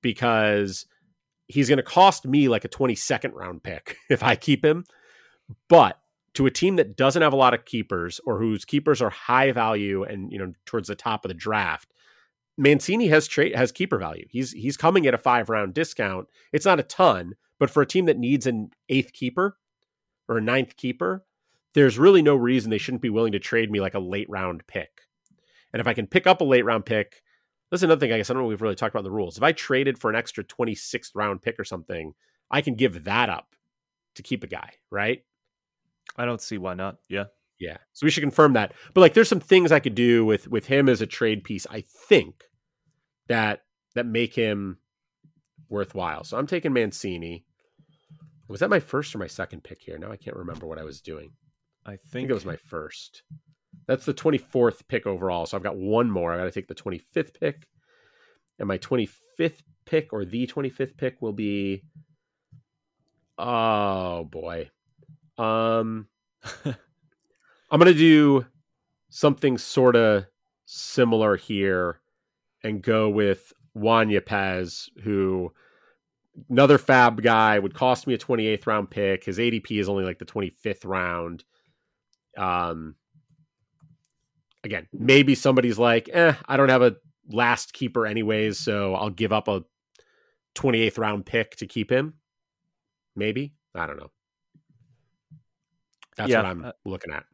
because he's going to cost me like a 22nd round pick if I keep him. But to a team that doesn't have a lot of keepers or whose keepers are high value and you know towards the top of the draft, Mancini has trade has keeper value. He's he's coming at a five round discount. It's not a ton, but for a team that needs an eighth keeper or a ninth keeper, there's really no reason they shouldn't be willing to trade me like a late round pick. And if I can pick up a late round pick, that's another thing I guess I don't know we've really talked about the rules. If I traded for an extra 26th round pick or something, I can give that up to keep a guy, right? I don't see why not. Yeah. Yeah. So we should confirm that. But like there's some things I could do with with him as a trade piece, I think, that that make him worthwhile. So I'm taking Mancini. Was that my first or my second pick here? Now I can't remember what I was doing. I I think, think it was my first. That's the 24th pick overall. So I've got one more. I got to take the 25th pick. And my 25th pick or the 25th pick will be oh boy. Um I'm to do something sort of similar here and go with Juan Yepez, who another FAAB guy would cost me a 28th round pick. His ADP is only like the 25th round. Um, again, maybe somebody's like, eh, I don't have a last keeper anyways, so I'll give up a 28th round pick to keep him. Maybe. I don't know. That's Yeah, what I'm uh, looking at.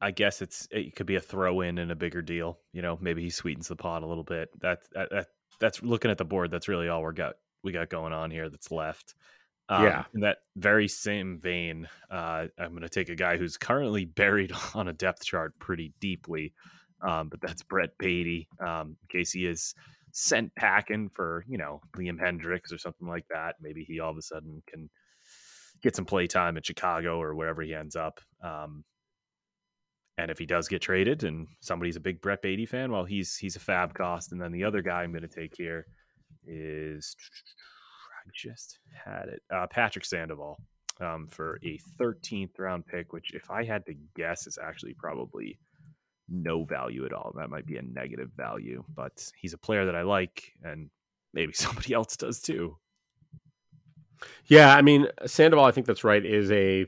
I guess it's it could be a throw in and a bigger deal. You know, maybe he sweetens the pot a little bit. That, that, that that's looking at the board. That's really all we got we got going on here. That's left. Um, Yeah. In that very same vein, uh, I'm going to take a guy who's currently buried on a depth chart pretty deeply, um, but that's Brett Baty. Um, in case he is sent packing for you know Liam Hendriks or something like that. Maybe he all of a sudden can get some play time in Chicago or wherever he ends up. Um, and if he does get traded and somebody's a big Brett Baty fan, well, he's he's a FAAB cost. And then the other guy I'm going to take here is I just had it uh, Patrick Sandoval um, for a 13th round pick, which if I had to guess is actually probably no value at all. That might be a negative value, but he's a player that I like, and maybe somebody else does too. Yeah, I mean, Sandoval, I think that's right, is a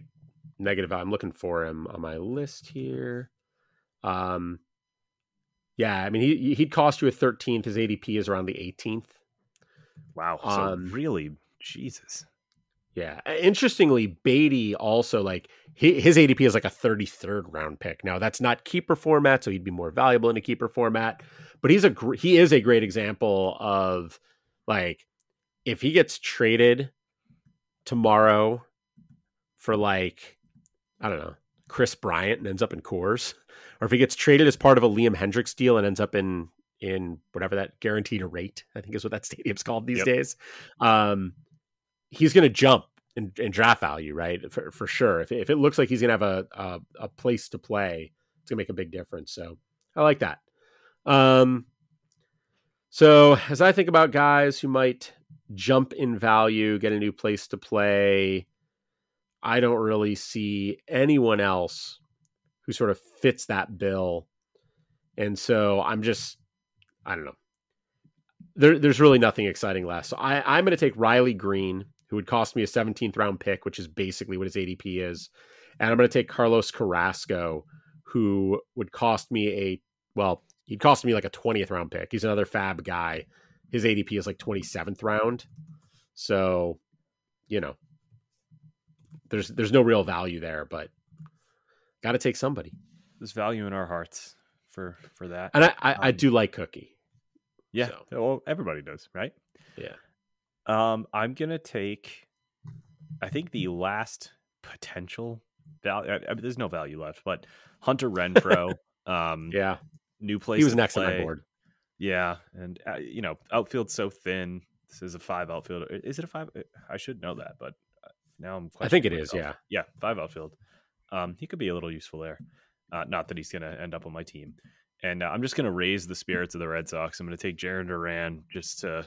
negative. I'm looking for him on my list here. Um, yeah, I mean, he he'd cost you a 13th. His ADP is around the 18th. Wow, so Um, really, Jesus. Yeah. Interestingly, Baty also like hi- his ADP is like a 33rd round pick. Now that's not keeper format, so he'd be more valuable in a keeper format. But he's a gr- he is a great example of like if he gets traded tomorrow for like I don't know Kris Bryant and ends up in Coors, or if he gets traded as part of a Liam Hendriks deal and ends up in in whatever that guaranteed rate I think is what that stadium's called these Yep. days. Um, he's going to jump in, in draft value, right? For, for sure. If, if it looks like he's going to have a, a, a place to play, it's going to make a big difference. So I like that. Um, so as I think about guys who might jump in value, get a new place to play, I don't really see anyone else who sort of fits that bill. And so I'm just, I don't know. There, there's really nothing exciting left. So I, I'm going to take Riley Greene, who would cost me a 17th round pick, which is basically what his ADP is. And I'm going to take Carlos Carrasco, who would cost me a, well, he'd cost me like a 20th round pick. He's another FAAB guy. His ADP is like 27th round. So, you know, there's there's no real value there, but got to take somebody. There's value in our hearts for for that. And I, I, I Um, do like Cookie. Yeah. So- Well, everybody does, right? Yeah. Um, I'm gonna take. I think the last potential value. I mean, there's no value left, but Hunter Renfroe. um, Yeah. new place. He was next on my board. Yeah, and uh, you know, outfield so thin. This is a five outfield. Is it a five? I should know that, but uh, now I'm. I think it is. Yeah. Yeah, five outfield. Um, he could be a little useful there. Uh, not that he's going to end up on my team. And uh, I'm just going to raise the spirits of the Red Sox. I'm going to take Jarren Duran just to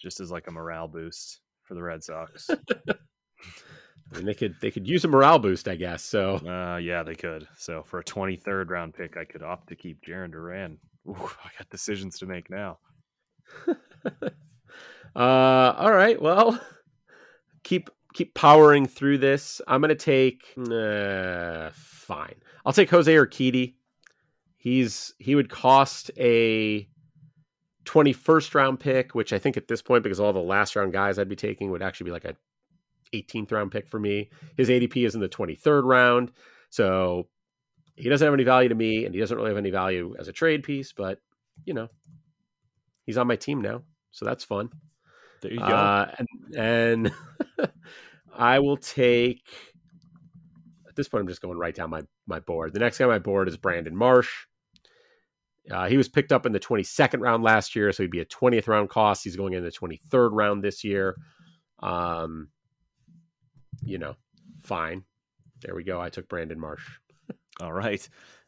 just as like a morale boost for the Red Sox. I mean, they could they could use a morale boost, I guess. So uh, yeah, they could. So for a 23rd round pick, I could opt to keep Jarren Duran. Ooh, I got decisions to make now. uh, all right. Well, keep keep powering through this. I'm gonna take uh, fine. I'll take Jose Urquidy. He's he would cost a 21st round pick, which I think at this point, because all the last round guys I'd be taking would actually be like a 18th round pick for me. His ADP is in the 23rd round. So he doesn't have any value to me and he doesn't really have any value as a trade piece, but you know, he's on my team now. So that's fun. There you go. Uh, and, and I will take at this point I'm just going right down my my board. The next guy on my board is Brandon Marsh. Uh, he was picked up in the 22nd round last year, so he'd be a 20th round cost. He's going in the 23rd round this year. Um, you know, fine. There we go. I took Brandon Marsh. All right.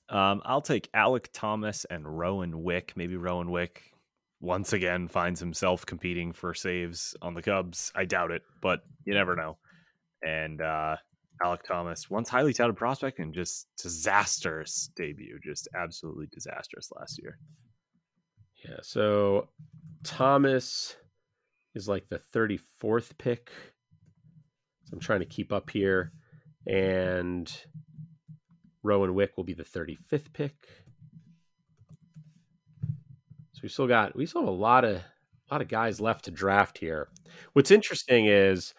Um, I'll take Alek Thomas and Rowan Wick. Maybe Rowan Wick once again finds himself competing for saves on the Cubs. I doubt it, but you never know. And uh, Alek Thomas, once highly touted prospect and just disastrous debut, just absolutely disastrous last year. Yeah. So Thomas is like the 34th pick. So I'm trying to keep up here. And Rowan Wick will be the 35th pick. So we still got we still have a lot of a lot of guys left to draft here. What's interesting is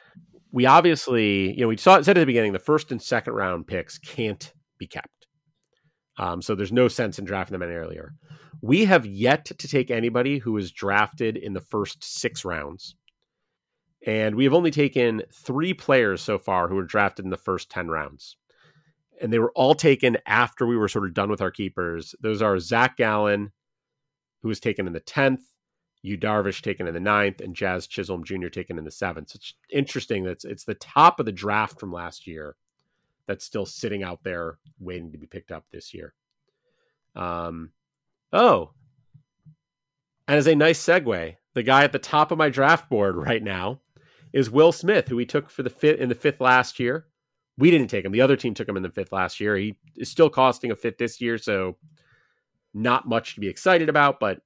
we obviously, you know, we saw said at the beginning the first and second round picks can't be kept. Um, so there's no sense in drafting them any earlier. We have yet to take anybody who was drafted in the first six rounds. And we have only taken three players so far who were drafted in the first 10 rounds. And they were all taken after we were sort of done with our keepers. Those are Zach Gallen, who was taken in the 10th, Yu Darvish taken in the ninth, and Jazz Chisholm Jr. taken in the seventh. So it's interesting that it's, it's the top of the draft from last year that's still sitting out there waiting to be picked up this year. Um, oh, and as a nice segue, the guy at the top of my draft board right now is Will Smith, who we took for the fifth in the fifth last year. We didn't take him; the other team took him in the fifth last year. He is still costing a fifth this year, so not much to be excited about, but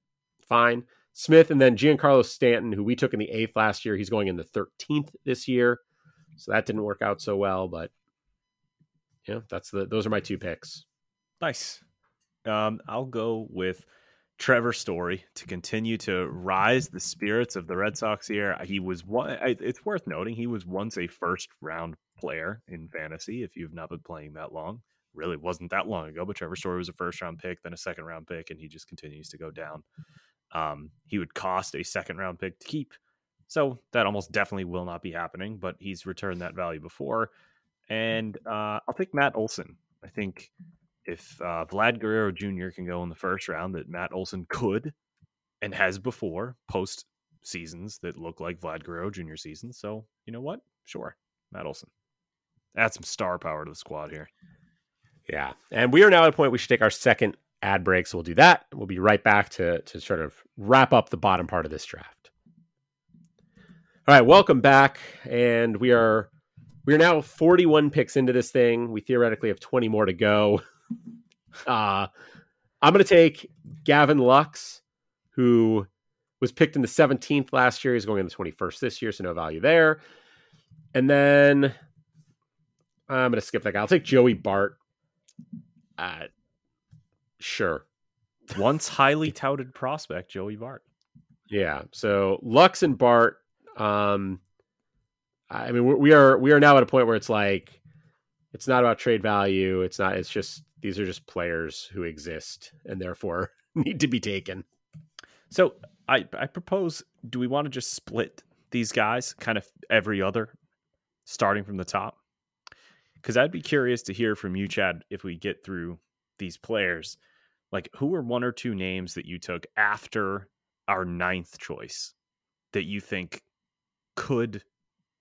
fine. Smith and then Giancarlo Stanton, who we took in the eighth last year. He's going in the 13th this year. So that didn't work out so well, but yeah, that's the those are my two picks. Nice. Um, I'll go with Trevor Story to continue to rise the spirits of the Red Sox here. He was one. It's worth noting he was once a first round player in fantasy. If you've not been playing that long, really wasn't that long ago. But Trevor Story was a first round pick, then a second round pick, and he just continues to go down. Um, he would cost a second round pick to keep. So that almost definitely will not be happening, but he's returned that value before. And uh, I'll pick Matt Olson. I think if uh, Vlad Guerrero Jr. can go in the first round, that Matt Olson could and has before post seasons that look like Vlad Guerrero Jr. seasons. So you know what? Sure, Matt Olson. Add some star power to the squad here. Yeah, and we are now at a point we should take our second ad break. So we'll do that. We'll be right back to to sort of wrap up the bottom part of this draft. All right, welcome back, and we are we are now 41 picks into this thing. We theoretically have 20 more to go. Uh, I'm going to take Gavin Lux, who was picked in the 17th last year. He's going in the 21st this year, so no value there. And then I'm going to skip that guy. I'll take Joey Bart. Uh, sure. Once highly touted prospect, Joey Bart. Yeah. So Lux and Bart. Um, I mean, we are we are now at a point where it's like, it's not about trade value. It's not. It's just these are just players who exist and therefore need to be taken. So I I propose, do we want to just split these guys, kind of every other, starting from the top? Because I'd be curious to hear from you, Chad, if we get through these players. Like, who were one or two names that you took after our ninth choice that you think could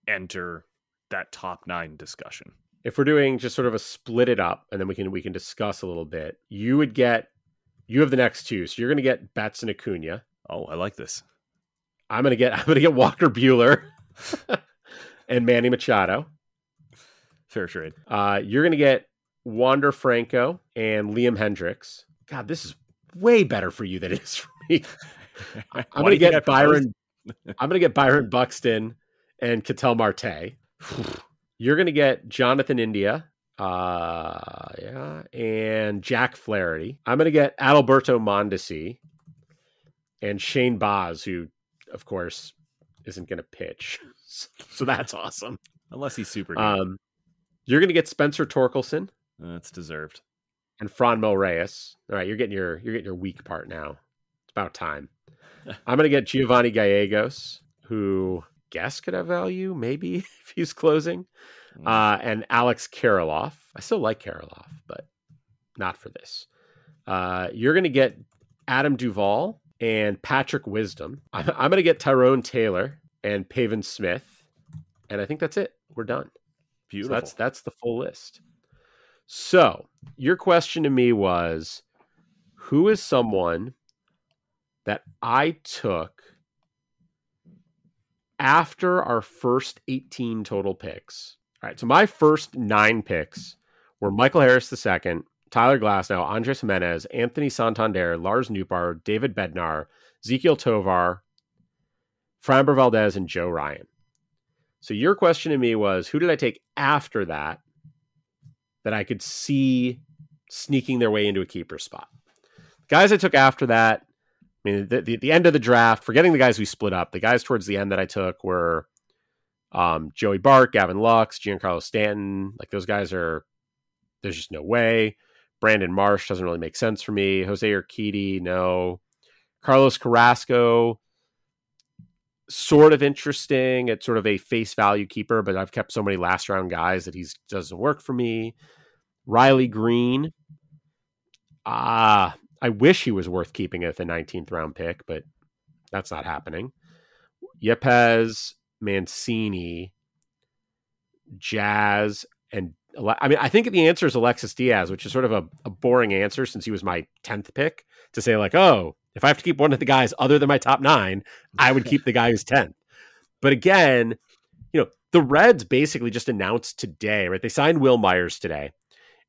enter that top nine discussion? If we're doing just sort of a split it up and then we can we can discuss a little bit, you would get You have the next two, so you're going to get Betts and Acuna. Oh, I like this. I'm going to get I'm going to get Walker Buehler and Manny Machado. Fair trade. Uh, you're going to get Wander Franco and Liam Hendriks. God, this is way better for you than it is for me. I'm going to do you think I get Byron. I'm going to get Byron Buxton and Ketel Marte. You're going to get Jonathan India. Uh, yeah, and Jack Flaherty. I'm going to get Adalberto Mondesi and Shane Baz, who, of course, isn't going to pitch. So that's awesome. Unless he's super good. Um, you're going to get Spencer Torkelson That's deserved. and Franmil Reyes. All right, you're getting your you're getting your weak part now. It's about time. I'm going to get Giovanni Gallegos, who I guess could have value maybe if he's closing, Mm. uh, and Alex Kirilloff. I still like Kirilloff, but not for this. Uh, you're going to get Adam Duvall and Patrick Wisdom. I'm, I'm going to get Tyrone Taylor and Pavin Smith, and I think that's it. We're done. So that's that's the full list. So your question to me was, who is someone that I took after our first 18 total picks? All right. So my first nine picks were Michael Harris II, Tyler Glasnow, Andres Giménez, Anthony Santander, Lars Nootbaar, David Bednar, Ezequiel Tovar, Framber Valdez, and Joe Ryan. So your question to me was, who did I take after that that I could see sneaking their way into a keeper spot? The Guys I took after that, I mean, the, the, the end of the draft, forgetting the guys we split up, the guys towards the end that I took were um, Joey Bart, Gavin Lux, Giancarlo Stanton. Like those guys are, there's just no way. Brandon Marsh doesn't really make sense for me. Jose Urquidy, no. Carlos Carrasco, sort of interesting at sort of a face value keeper, but I've kept so many last round guys that he's doesn't work for me. Riley Greene. Ah, I wish he was worth keeping at the 19th round pick, but that's not happening. Yepez, Mancini, Jazz, and I mean, I think the answer is Alexis Diaz, which is sort of a, a boring answer since he was my 10th pick to say, like, oh, if I have to keep one of the guys other than my top nine, I would keep the guy who's 10th. But again, you know, the Reds basically just announced today, right? They signed Wil Myers today.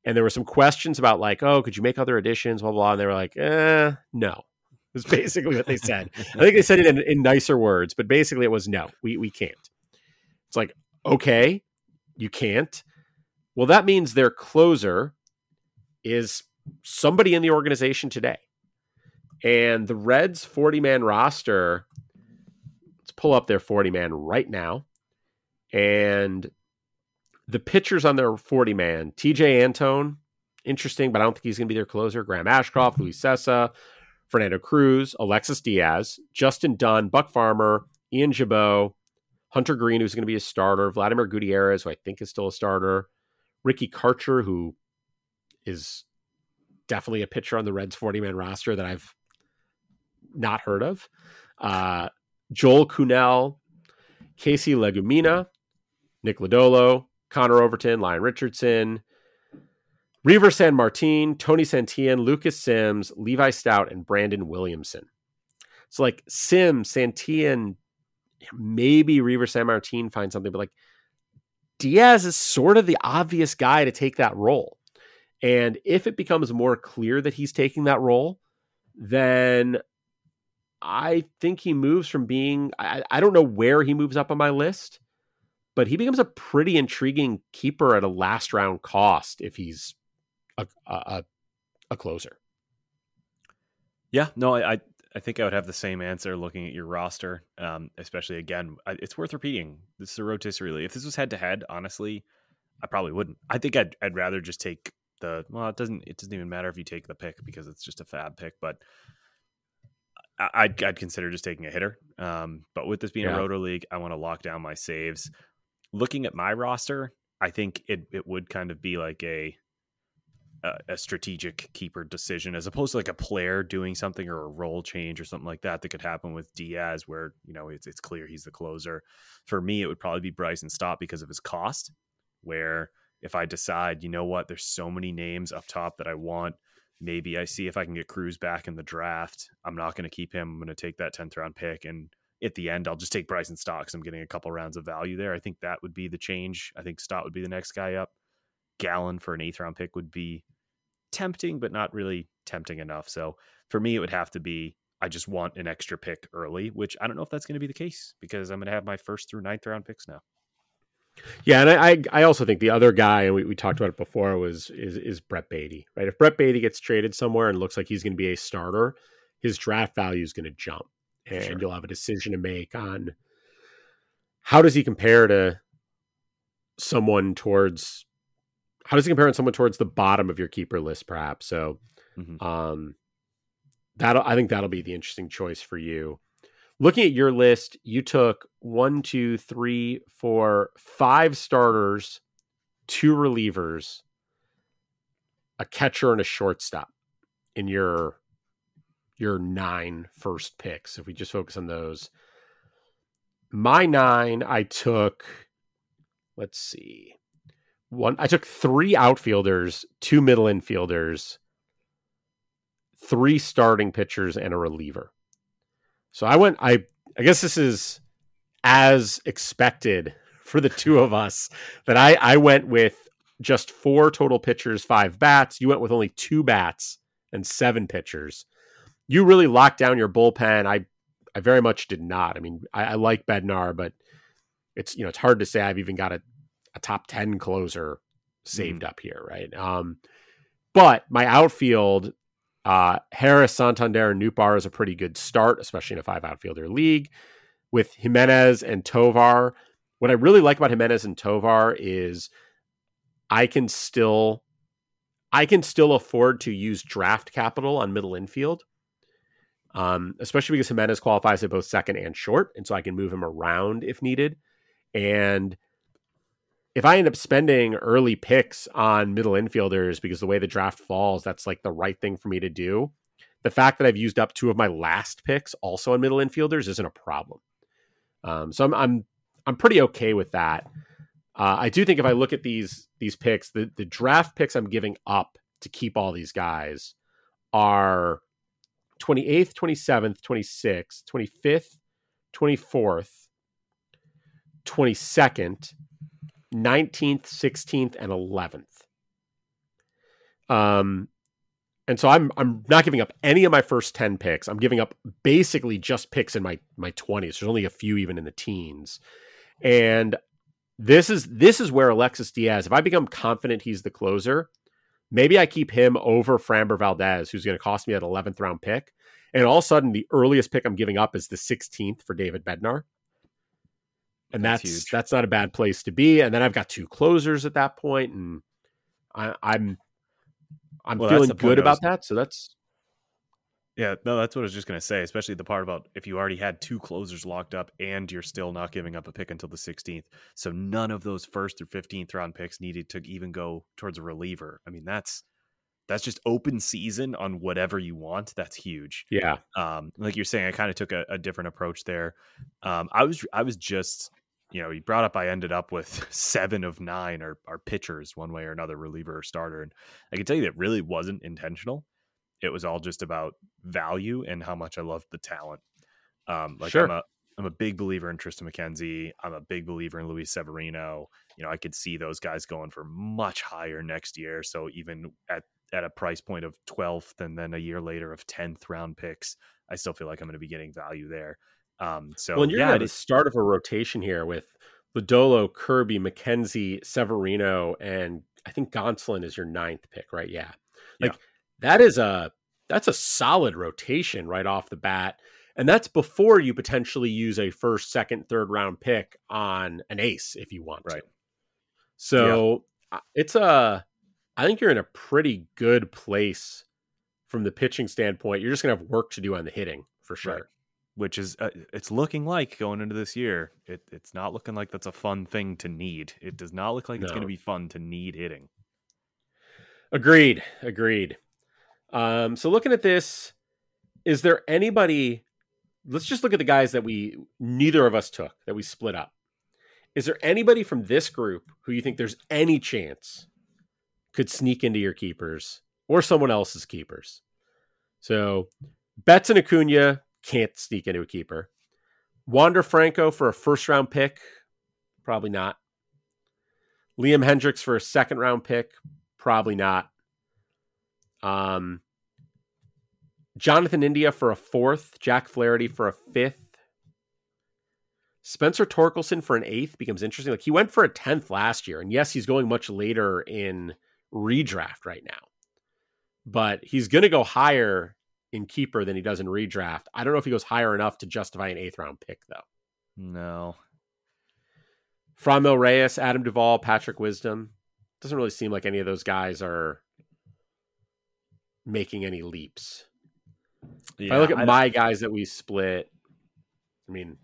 And there were some questions about, like, oh, could you make other additions, blah, blah. And they were like, eh, no. Is basically what they said. I think they said it in, in nicer words, but basically it was no, we, we can't. It's like, okay, you can't. Well, that means their closer is somebody in the organization today. And the Reds 40 man roster, let's pull up their 40 man right now. And the pitchers on their 40 man, Tejay Antone, interesting, but I don't think he's going to be their closer. Graham Ashcraft, Luis Cessa, Fernando Cruz, Alexis Diaz, Justin Dunn, Buck Farmer, Ian Gibaut, Hunter Greene, who's going to be a starter, Vladimir Gutierrez, who I think is still a starter, Ricky Karcher, who is definitely a pitcher on the Reds 40 man roster that I've not heard of. Uh, Joel Kuhnel, Casey Legumina, Nick Lodolo, Connor Overton, Lyon Richardson, Reiver Sanmartin, Tony Santillan, Lucas Sims, Levi Stout, and Brandon Williamson. So like Sims, Santillan, maybe Reiver Sanmartin finds something, but like Diaz is sort of the obvious guy to take that role. And if it becomes more clear that he's taking that role, then I think he moves from being, I, I, don't know where he moves up on my list, but he becomes a pretty intriguing keeper at a last round cost if he's a, a, a closer. Yeah, no, I, I think I would have the same answer looking at your roster, um, especially again. It's worth repeating. This is a rotisserie league. If this was head to head, honestly, I probably wouldn't. I think I'd, I'd rather just take the. Well, it doesn't. It doesn't even matter if you take the pick because it's just a FAAB pick. But I, would I'd consider just taking a hitter. Um, but with this being yeah. a roto league, I want to lock down my saves. Looking at my roster, I think it it would kind of be like a a, a, strategic keeper decision as opposed to like a player doing something or a role change or something like that that could happen with Diaz where you know it's it's clear he's the closer. For me, it would probably be Bryson Stott because of his cost. Where if I decide, you know what, there's so many names up top that I want, maybe I see if I can get Cruz back in the draft. I'm not going to keep him. I'm going to take that 10th round pick. And at the end, I'll just take Bryson Stocks. I'm getting a couple rounds of value there. I think that would be the change. I think Stott would be the next guy up. Gallen for an eighth round pick would be tempting, but not really tempting enough. So for me, it would have to be I just want an extra pick early, which I don't know if that's going to be the case because I'm going to have my first through ninth round picks now. Yeah, and I I also think the other guy, and we, we talked about it before, was is is Brett Baty, right? If Brett Baty gets traded somewhere and looks like he's going to be a starter, his draft value is going to jump, and sure. you'll have a decision to make on how does he compare to someone towards how does he compare to someone towards the bottom of your keeper list, perhaps? So, mm-hmm. um, that'll I think that'll be the interesting choice for you looking at your list, you took one, two, three, four, five starters, two relievers, a catcher, and a shortstop in your your nine first picks. If we just focus on those, my nine, I took. Let's see, one. I took three outfielders, two middle infielders, three starting pitchers, and a reliever. So I went. I I guess this is as expected for the two of us that I I went with just four total pitchers, five bats. You went with only two bats and seven pitchers. You really locked down your bullpen. I I very much did not. I mean, I, I like Bednar, but it's you know it's hard to say I've even got a, a top ten closer saved mm. up here, right? Um, but my outfield, uh, Harris, Santander, and Nootbaar is a pretty good start, especially in a five outfielder league. With Giménez and Tovar, what I really like about Giménez and Tovar is I can still I can still afford to use draft capital on middle infield. Um, especially because Giménez qualifies at both second and short, and so I can move him around if needed. And if I end up spending early picks on middle infielders because the way the draft falls, that's like the right thing for me to do. The fact that I've used up two of my last picks also on middle infielders isn't a problem. Um, so I'm I'm I'm pretty okay with that. Uh, I do think if I look at these these picks, the the draft picks I'm giving up to keep all these guys are 28th, 27th, 26th, 25th, 24th, 22nd, 19th, 16th, and 11th. Um, and so I'm I'm not giving up any of my first 10 picks. I'm giving up basically just picks in my my 20s. There's only a few even in the teens. And this is this is where Alexis Diaz, if I become confident he's the closer, maybe I keep him over Framber Valdez, who's going to cost me that 11th round pick. And all of a sudden, the earliest pick I'm giving up is the 16th for David Bednar and that's that's, that's, not a bad place to be. And then I've got two closers at that point, and I, am I'm, I'm well, feeling good about was, that. So that's yeah, no, that's what I was just gonna say. Especially the part about if you already had two closers locked up and you're still not giving up a pick until the 16th, so none of those first or 15th round picks needed to even go towards a reliever. I mean, that's that's just open season on whatever you want. That's huge. Yeah. Um, like you're saying, I kind of took a, a, different approach there. Um, I was I was just you know, you brought up I ended up with seven of nine are, are pitchers, one way or another, reliever or starter. And I can tell you that really wasn't intentional. It was all just about value and how much I loved the talent. Um, like sure. I'm a I'm a big believer in Triston McKenzie. I'm a big believer in Luis Severino. You know, I could see those guys going for much higher next year. So even at at a price point of 12th and then a year later of 10th round picks, I still feel like I'm going to be getting value there. Um, so well, you're yeah, at the start of a rotation here with Lodolo, Kirby, McKenzie, Severino, and I think Gonsolin is your ninth pick, right? Yeah, like yeah. that is a that's a solid rotation right off the bat, and that's before you potentially use a first, second, third round pick on an ace if you want right. to. So yeah. it's a, I think you're in a pretty good place from the pitching standpoint. You're just gonna have work to do on the hitting for sure. Right which is uh, it's looking like going into this year. It, it's not looking like that's a fun thing to need. It does not look like no. it's going to be fun to need hitting. Agreed. Agreed. Um, so looking at this, is there anybody? Let's just look at the guys that we neither of us took that we split up. Is there anybody from this group who you think there's any chance could sneak into your keepers or someone else's keepers. So Betts and Acuna can't sneak into a keeper. Wander Franco for a first round pick, probably not. Liam Hendriks for a second round pick, probably not. Um, Jonathan India for a fourth, Jack Flaherty for a fifth. Spencer Torkelson for an eighth becomes interesting. Like he went for a tenth last year, and yes, he's going much later in redraft right now, but he's going to go higher in keeper than he does in redraft. I don't know if he goes higher enough to justify an eighth round pick though. No. Franmil Reyes, Adam Duvall, Patrick Wisdom. Doesn't really seem like any of those guys are making any leaps. Yeah, if I look at I my guys that we split, I mean,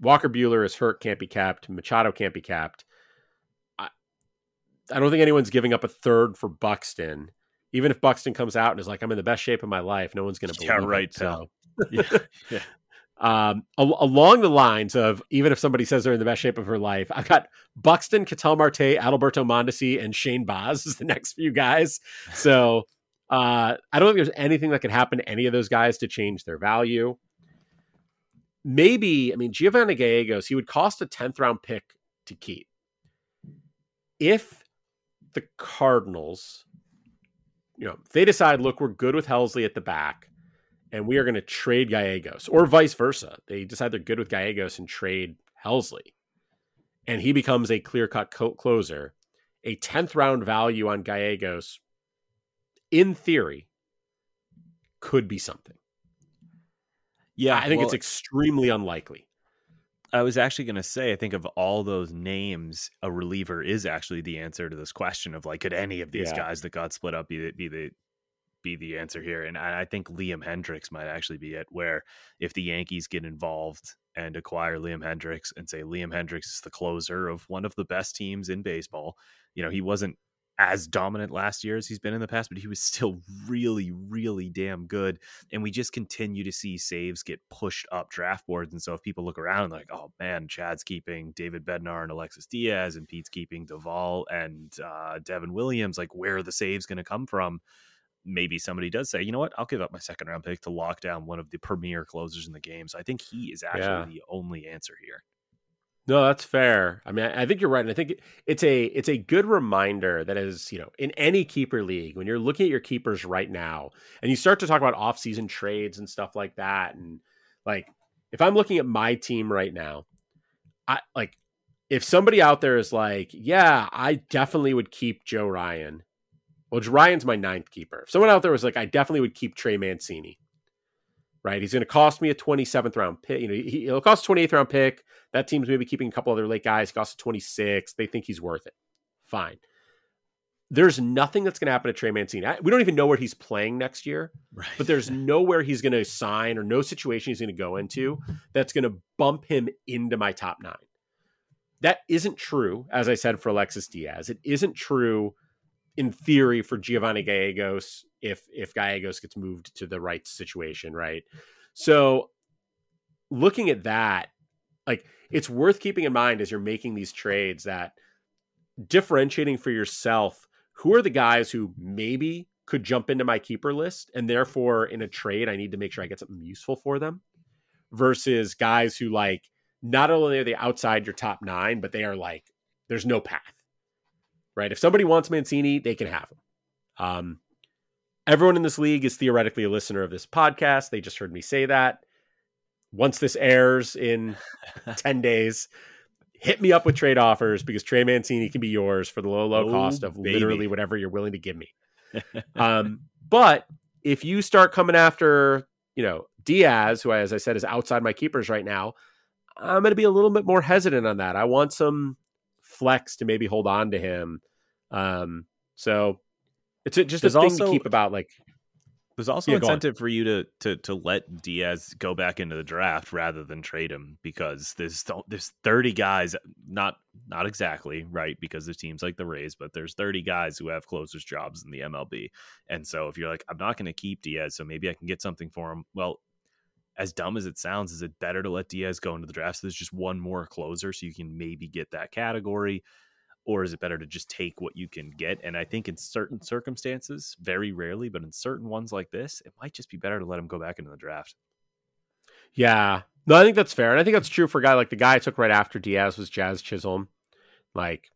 Walker Buehler is hurt, can't be capped. Machado can't be capped. I, I don't think anyone's giving up a third for Buxton. Even if Buxton comes out and is like, "I'm in the best shape of my life," no one's going to believe yeah, right, it. So, yeah, yeah. Um, al- along the lines of even if somebody says they're in the best shape of her life, I've got Buxton, Ketel Marte, Adalberto Mondesi, and Shane Baz is the next few guys. So uh, I don't think there's anything that could happen to any of those guys to change their value. Maybe, I mean, Giovanni Gallegos, he would cost a 10th round pick to keep. If the Cardinals, you know, they decide, look, we're good with Helsley at the back and we are going to trade Gallegos, or vice versa. They decide they're good with Gallegos and trade Helsley, and he becomes a clear cut co- closer. A 10th round value on Gallegos in theory, could be something. Yeah, I think well, it's extremely unlikely. I was actually going to say, I think of all those names, a reliever is actually the answer to this question of like, could any of these yeah. guys that got split up be the, be the be the answer here? And I think Liam Hendriks might actually be it. Where if the Yankees get involved and acquire Liam Hendriks and say Liam Hendriks is the closer of one of the best teams in baseball, you know, he wasn't as dominant last year as he's been in the past, but he was still really, really damn good. And we just continue to see saves get pushed up draft boards. And so if people look around and like, oh man, Chad's keeping David Bednar and Alexis Diaz, and Pete's keeping Doval and uh, Devin Williams, like where are the saves going to come from? Maybe somebody does say, you know what, I'll give up my second round pick to lock down one of the premier closers in the game. So I think he is actually yeah. the only answer here. No, that's fair. I mean, I think you're right. And I think it's a it's a good reminder that is, you know, in any keeper league, when you're looking at your keepers right now and you start to talk about off-season trades and stuff like that, and like if I'm looking at my team right now, I like if somebody out there is like, yeah, I definitely would keep Joe Ryan. Well, Ryan's my ninth keeper. If someone out there was like, I definitely would keep Trey Mancini right? He's going to cost me a 27th round pick. You know, he, will cost a 28th round pick. That team's maybe keeping a couple other late guys. He costs a 26. They think he's worth it. Fine. There's nothing that's going to happen to Trey Mancini. We don't even know where he's playing next year, right. but there's nowhere he's going to sign or no situation he's going to go into that's going to bump him into my top nine. That isn't true, as I said, for Alexis Diaz. It isn't true in theory for Giovanni Gallegos if if Gallegos gets moved to the right situation, right? So looking at that, like it's worth keeping in mind as you're making these trades that differentiating for yourself who are the guys who maybe could jump into my keeper list and therefore in a trade I need to make sure I get something useful for them versus guys who like not only are they outside your top 9 but they are like there's no path right? If somebody wants Mancini, they can have him. Um, everyone in this league is theoretically a listener of this podcast. They just heard me say that. Once this airs in 10 days, hit me up with trade offers because Trey Mancini can be yours for the low, low oh, cost of baby. literally whatever you're willing to give me. um, but if you start coming after, you know, Diaz, who, as I said, is outside my keepers right now, I'm going to be a little bit more hesitant on that. I want some flex to maybe hold on to him. Um, so it's a, just there's a thing also, to keep about like. There's also yeah, incentive for you to to to let Diaz go back into the draft rather than trade him because there's there's 30 guys, not not exactly right because there's teams like the Rays, but there's 30 guys who have closers jobs in the MLB, and so if you're like I'm not going to keep Diaz, so maybe I can get something for him. Well, as dumb as it sounds, is it better to let Diaz go into the draft? So there's just one more closer, so you can maybe get that category. or is it better to just take what you can get? And I think in certain circumstances, very rarely, but in certain ones like this, it might just be better to let him go back into the draft. Yeah. No, I think that's fair. And I think that's true for a guy like the guy I took right after Diaz was Jazz Chisholm. Like,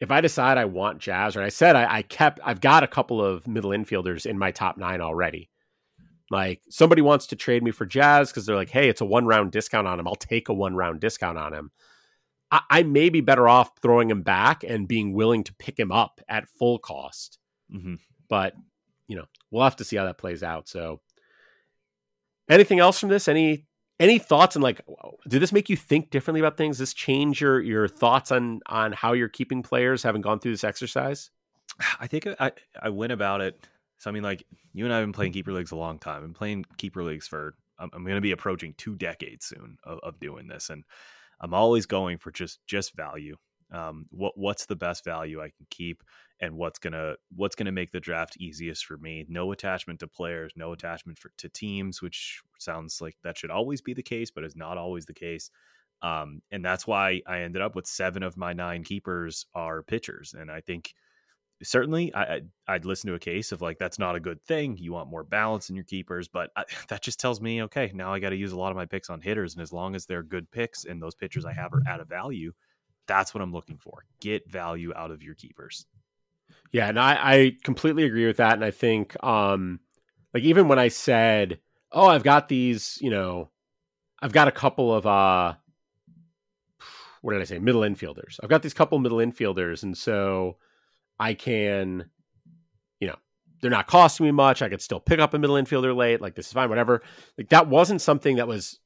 if I decide I want Jazz, or I said I, I kept, I've got a couple of middle infielders in my top nine already. Like, somebody wants to trade me for Jazz because they're like, hey, it's a one round discount on him. I'll take a one round discount on him. I, I, may be better off throwing him back and being willing to pick him up at full cost. Mm-hmm. But, you know, we'll have to see how that plays out. So, anything else from this? Any any thoughts on like did this make you think differently about things does this change your your thoughts on on how you're keeping players having gone through this exercise i think i i went about it so i mean like you and i have been playing keeper leagues a long time i'm playing keeper leagues for i'm, I'm going to be approaching two decades soon of, of doing this and i'm always going for just just value um, what what's the best value I can keep, and what's gonna what's gonna make the draft easiest for me. No attachment to players, no attachment for, to teams, which sounds like that should always be the case, but is not always the case. Um, and that's why I ended up with seven of my nine keepers are pitchers, and I think certainly I, I'd listen to a case of like that's not a good thing. You want more balance in your keepers, but I, that just tells me okay, now I got to use a lot of my picks on hitters, and as long as they're good picks and those pitchers I have are at a value that's what I'm looking for. Get value out of your keepers. Yeah, and I, I completely agree with that. And I think um like even when I said, Oh, I've got these, you know, I've got a couple of uh what did I say? Middle infielders. I've got these couple middle infielders, and so I can, you know, they're not costing me much. I could still pick up a middle infielder late. Like this is fine, whatever. Like that wasn't something that was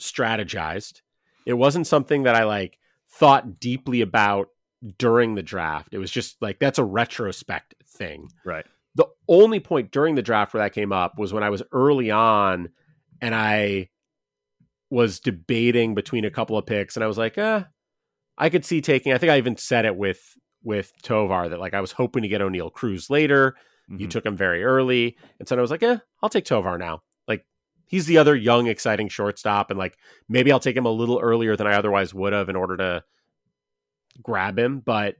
strategized. It wasn't something that I like thought deeply about during the draft. It was just like that's a retrospect thing. Right. The only point during the draft where that came up was when I was early on and I was debating between a couple of picks and I was like, eh, I could see taking I think I even said it with with Tovar that like I was hoping to get Oneil Cruz later. Mm-hmm. You took him very early. And so I was like, eh, I'll take Tovar now Like he's the other young, exciting shortstop, and like maybe I'll take him a little earlier than I otherwise would have in order to grab him. But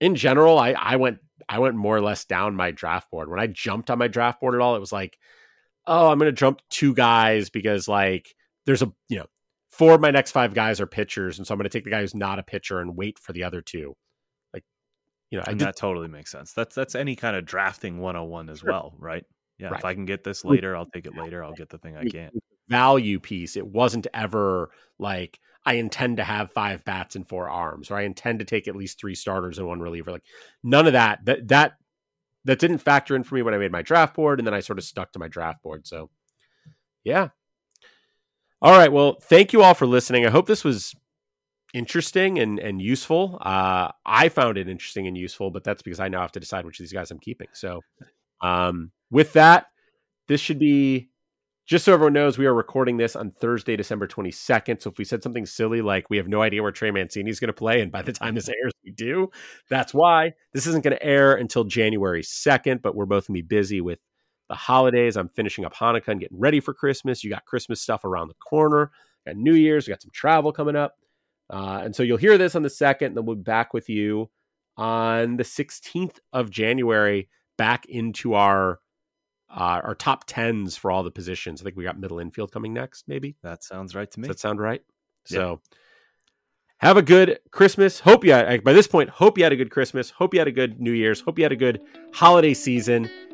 in general, I I went I went more or less down my draft board. When I jumped on my draft board at all, it was like, oh, I'm gonna jump two guys because like there's a you know four of my next five guys are pitchers, and so I'm gonna take the guy who's not a pitcher and wait for the other two. Like, you know, and did, that totally makes sense. That's that's any kind of drafting 101 as sure. well, right? Yeah, right. if I can get this later, I'll take it later. I'll get the thing I can. Value piece. It wasn't ever like I intend to have five bats and four arms, or I intend to take at least three starters and one reliever. Like none of that. That that that didn't factor in for me when I made my draft board, and then I sort of stuck to my draft board. So, yeah. All right. Well, thank you all for listening. I hope this was interesting and and useful. Uh, I found it interesting and useful, but that's because I now have to decide which of these guys I'm keeping. So, um, with that, this should be just so everyone knows, we are recording this on Thursday, December 22nd. So if we said something silly like we have no idea where Trey Mancini is going to play, and by the time this airs, we do, that's why this isn't going to air until January 2nd. But we're both going to be busy with the holidays. I'm finishing up Hanukkah and getting ready for Christmas. You got Christmas stuff around the corner, got New Year's, we got some travel coming up. Uh, and so you'll hear this on the 2nd, and then we'll be back with you on the 16th of January, back into our uh, our top tens for all the positions. I think we got middle infield coming next, maybe. That sounds right to me. Does that sound right? So have a good Christmas. Hope you had, by this point, hope you had a good Christmas. Hope you had a good New Year's. Hope you had a good holiday season.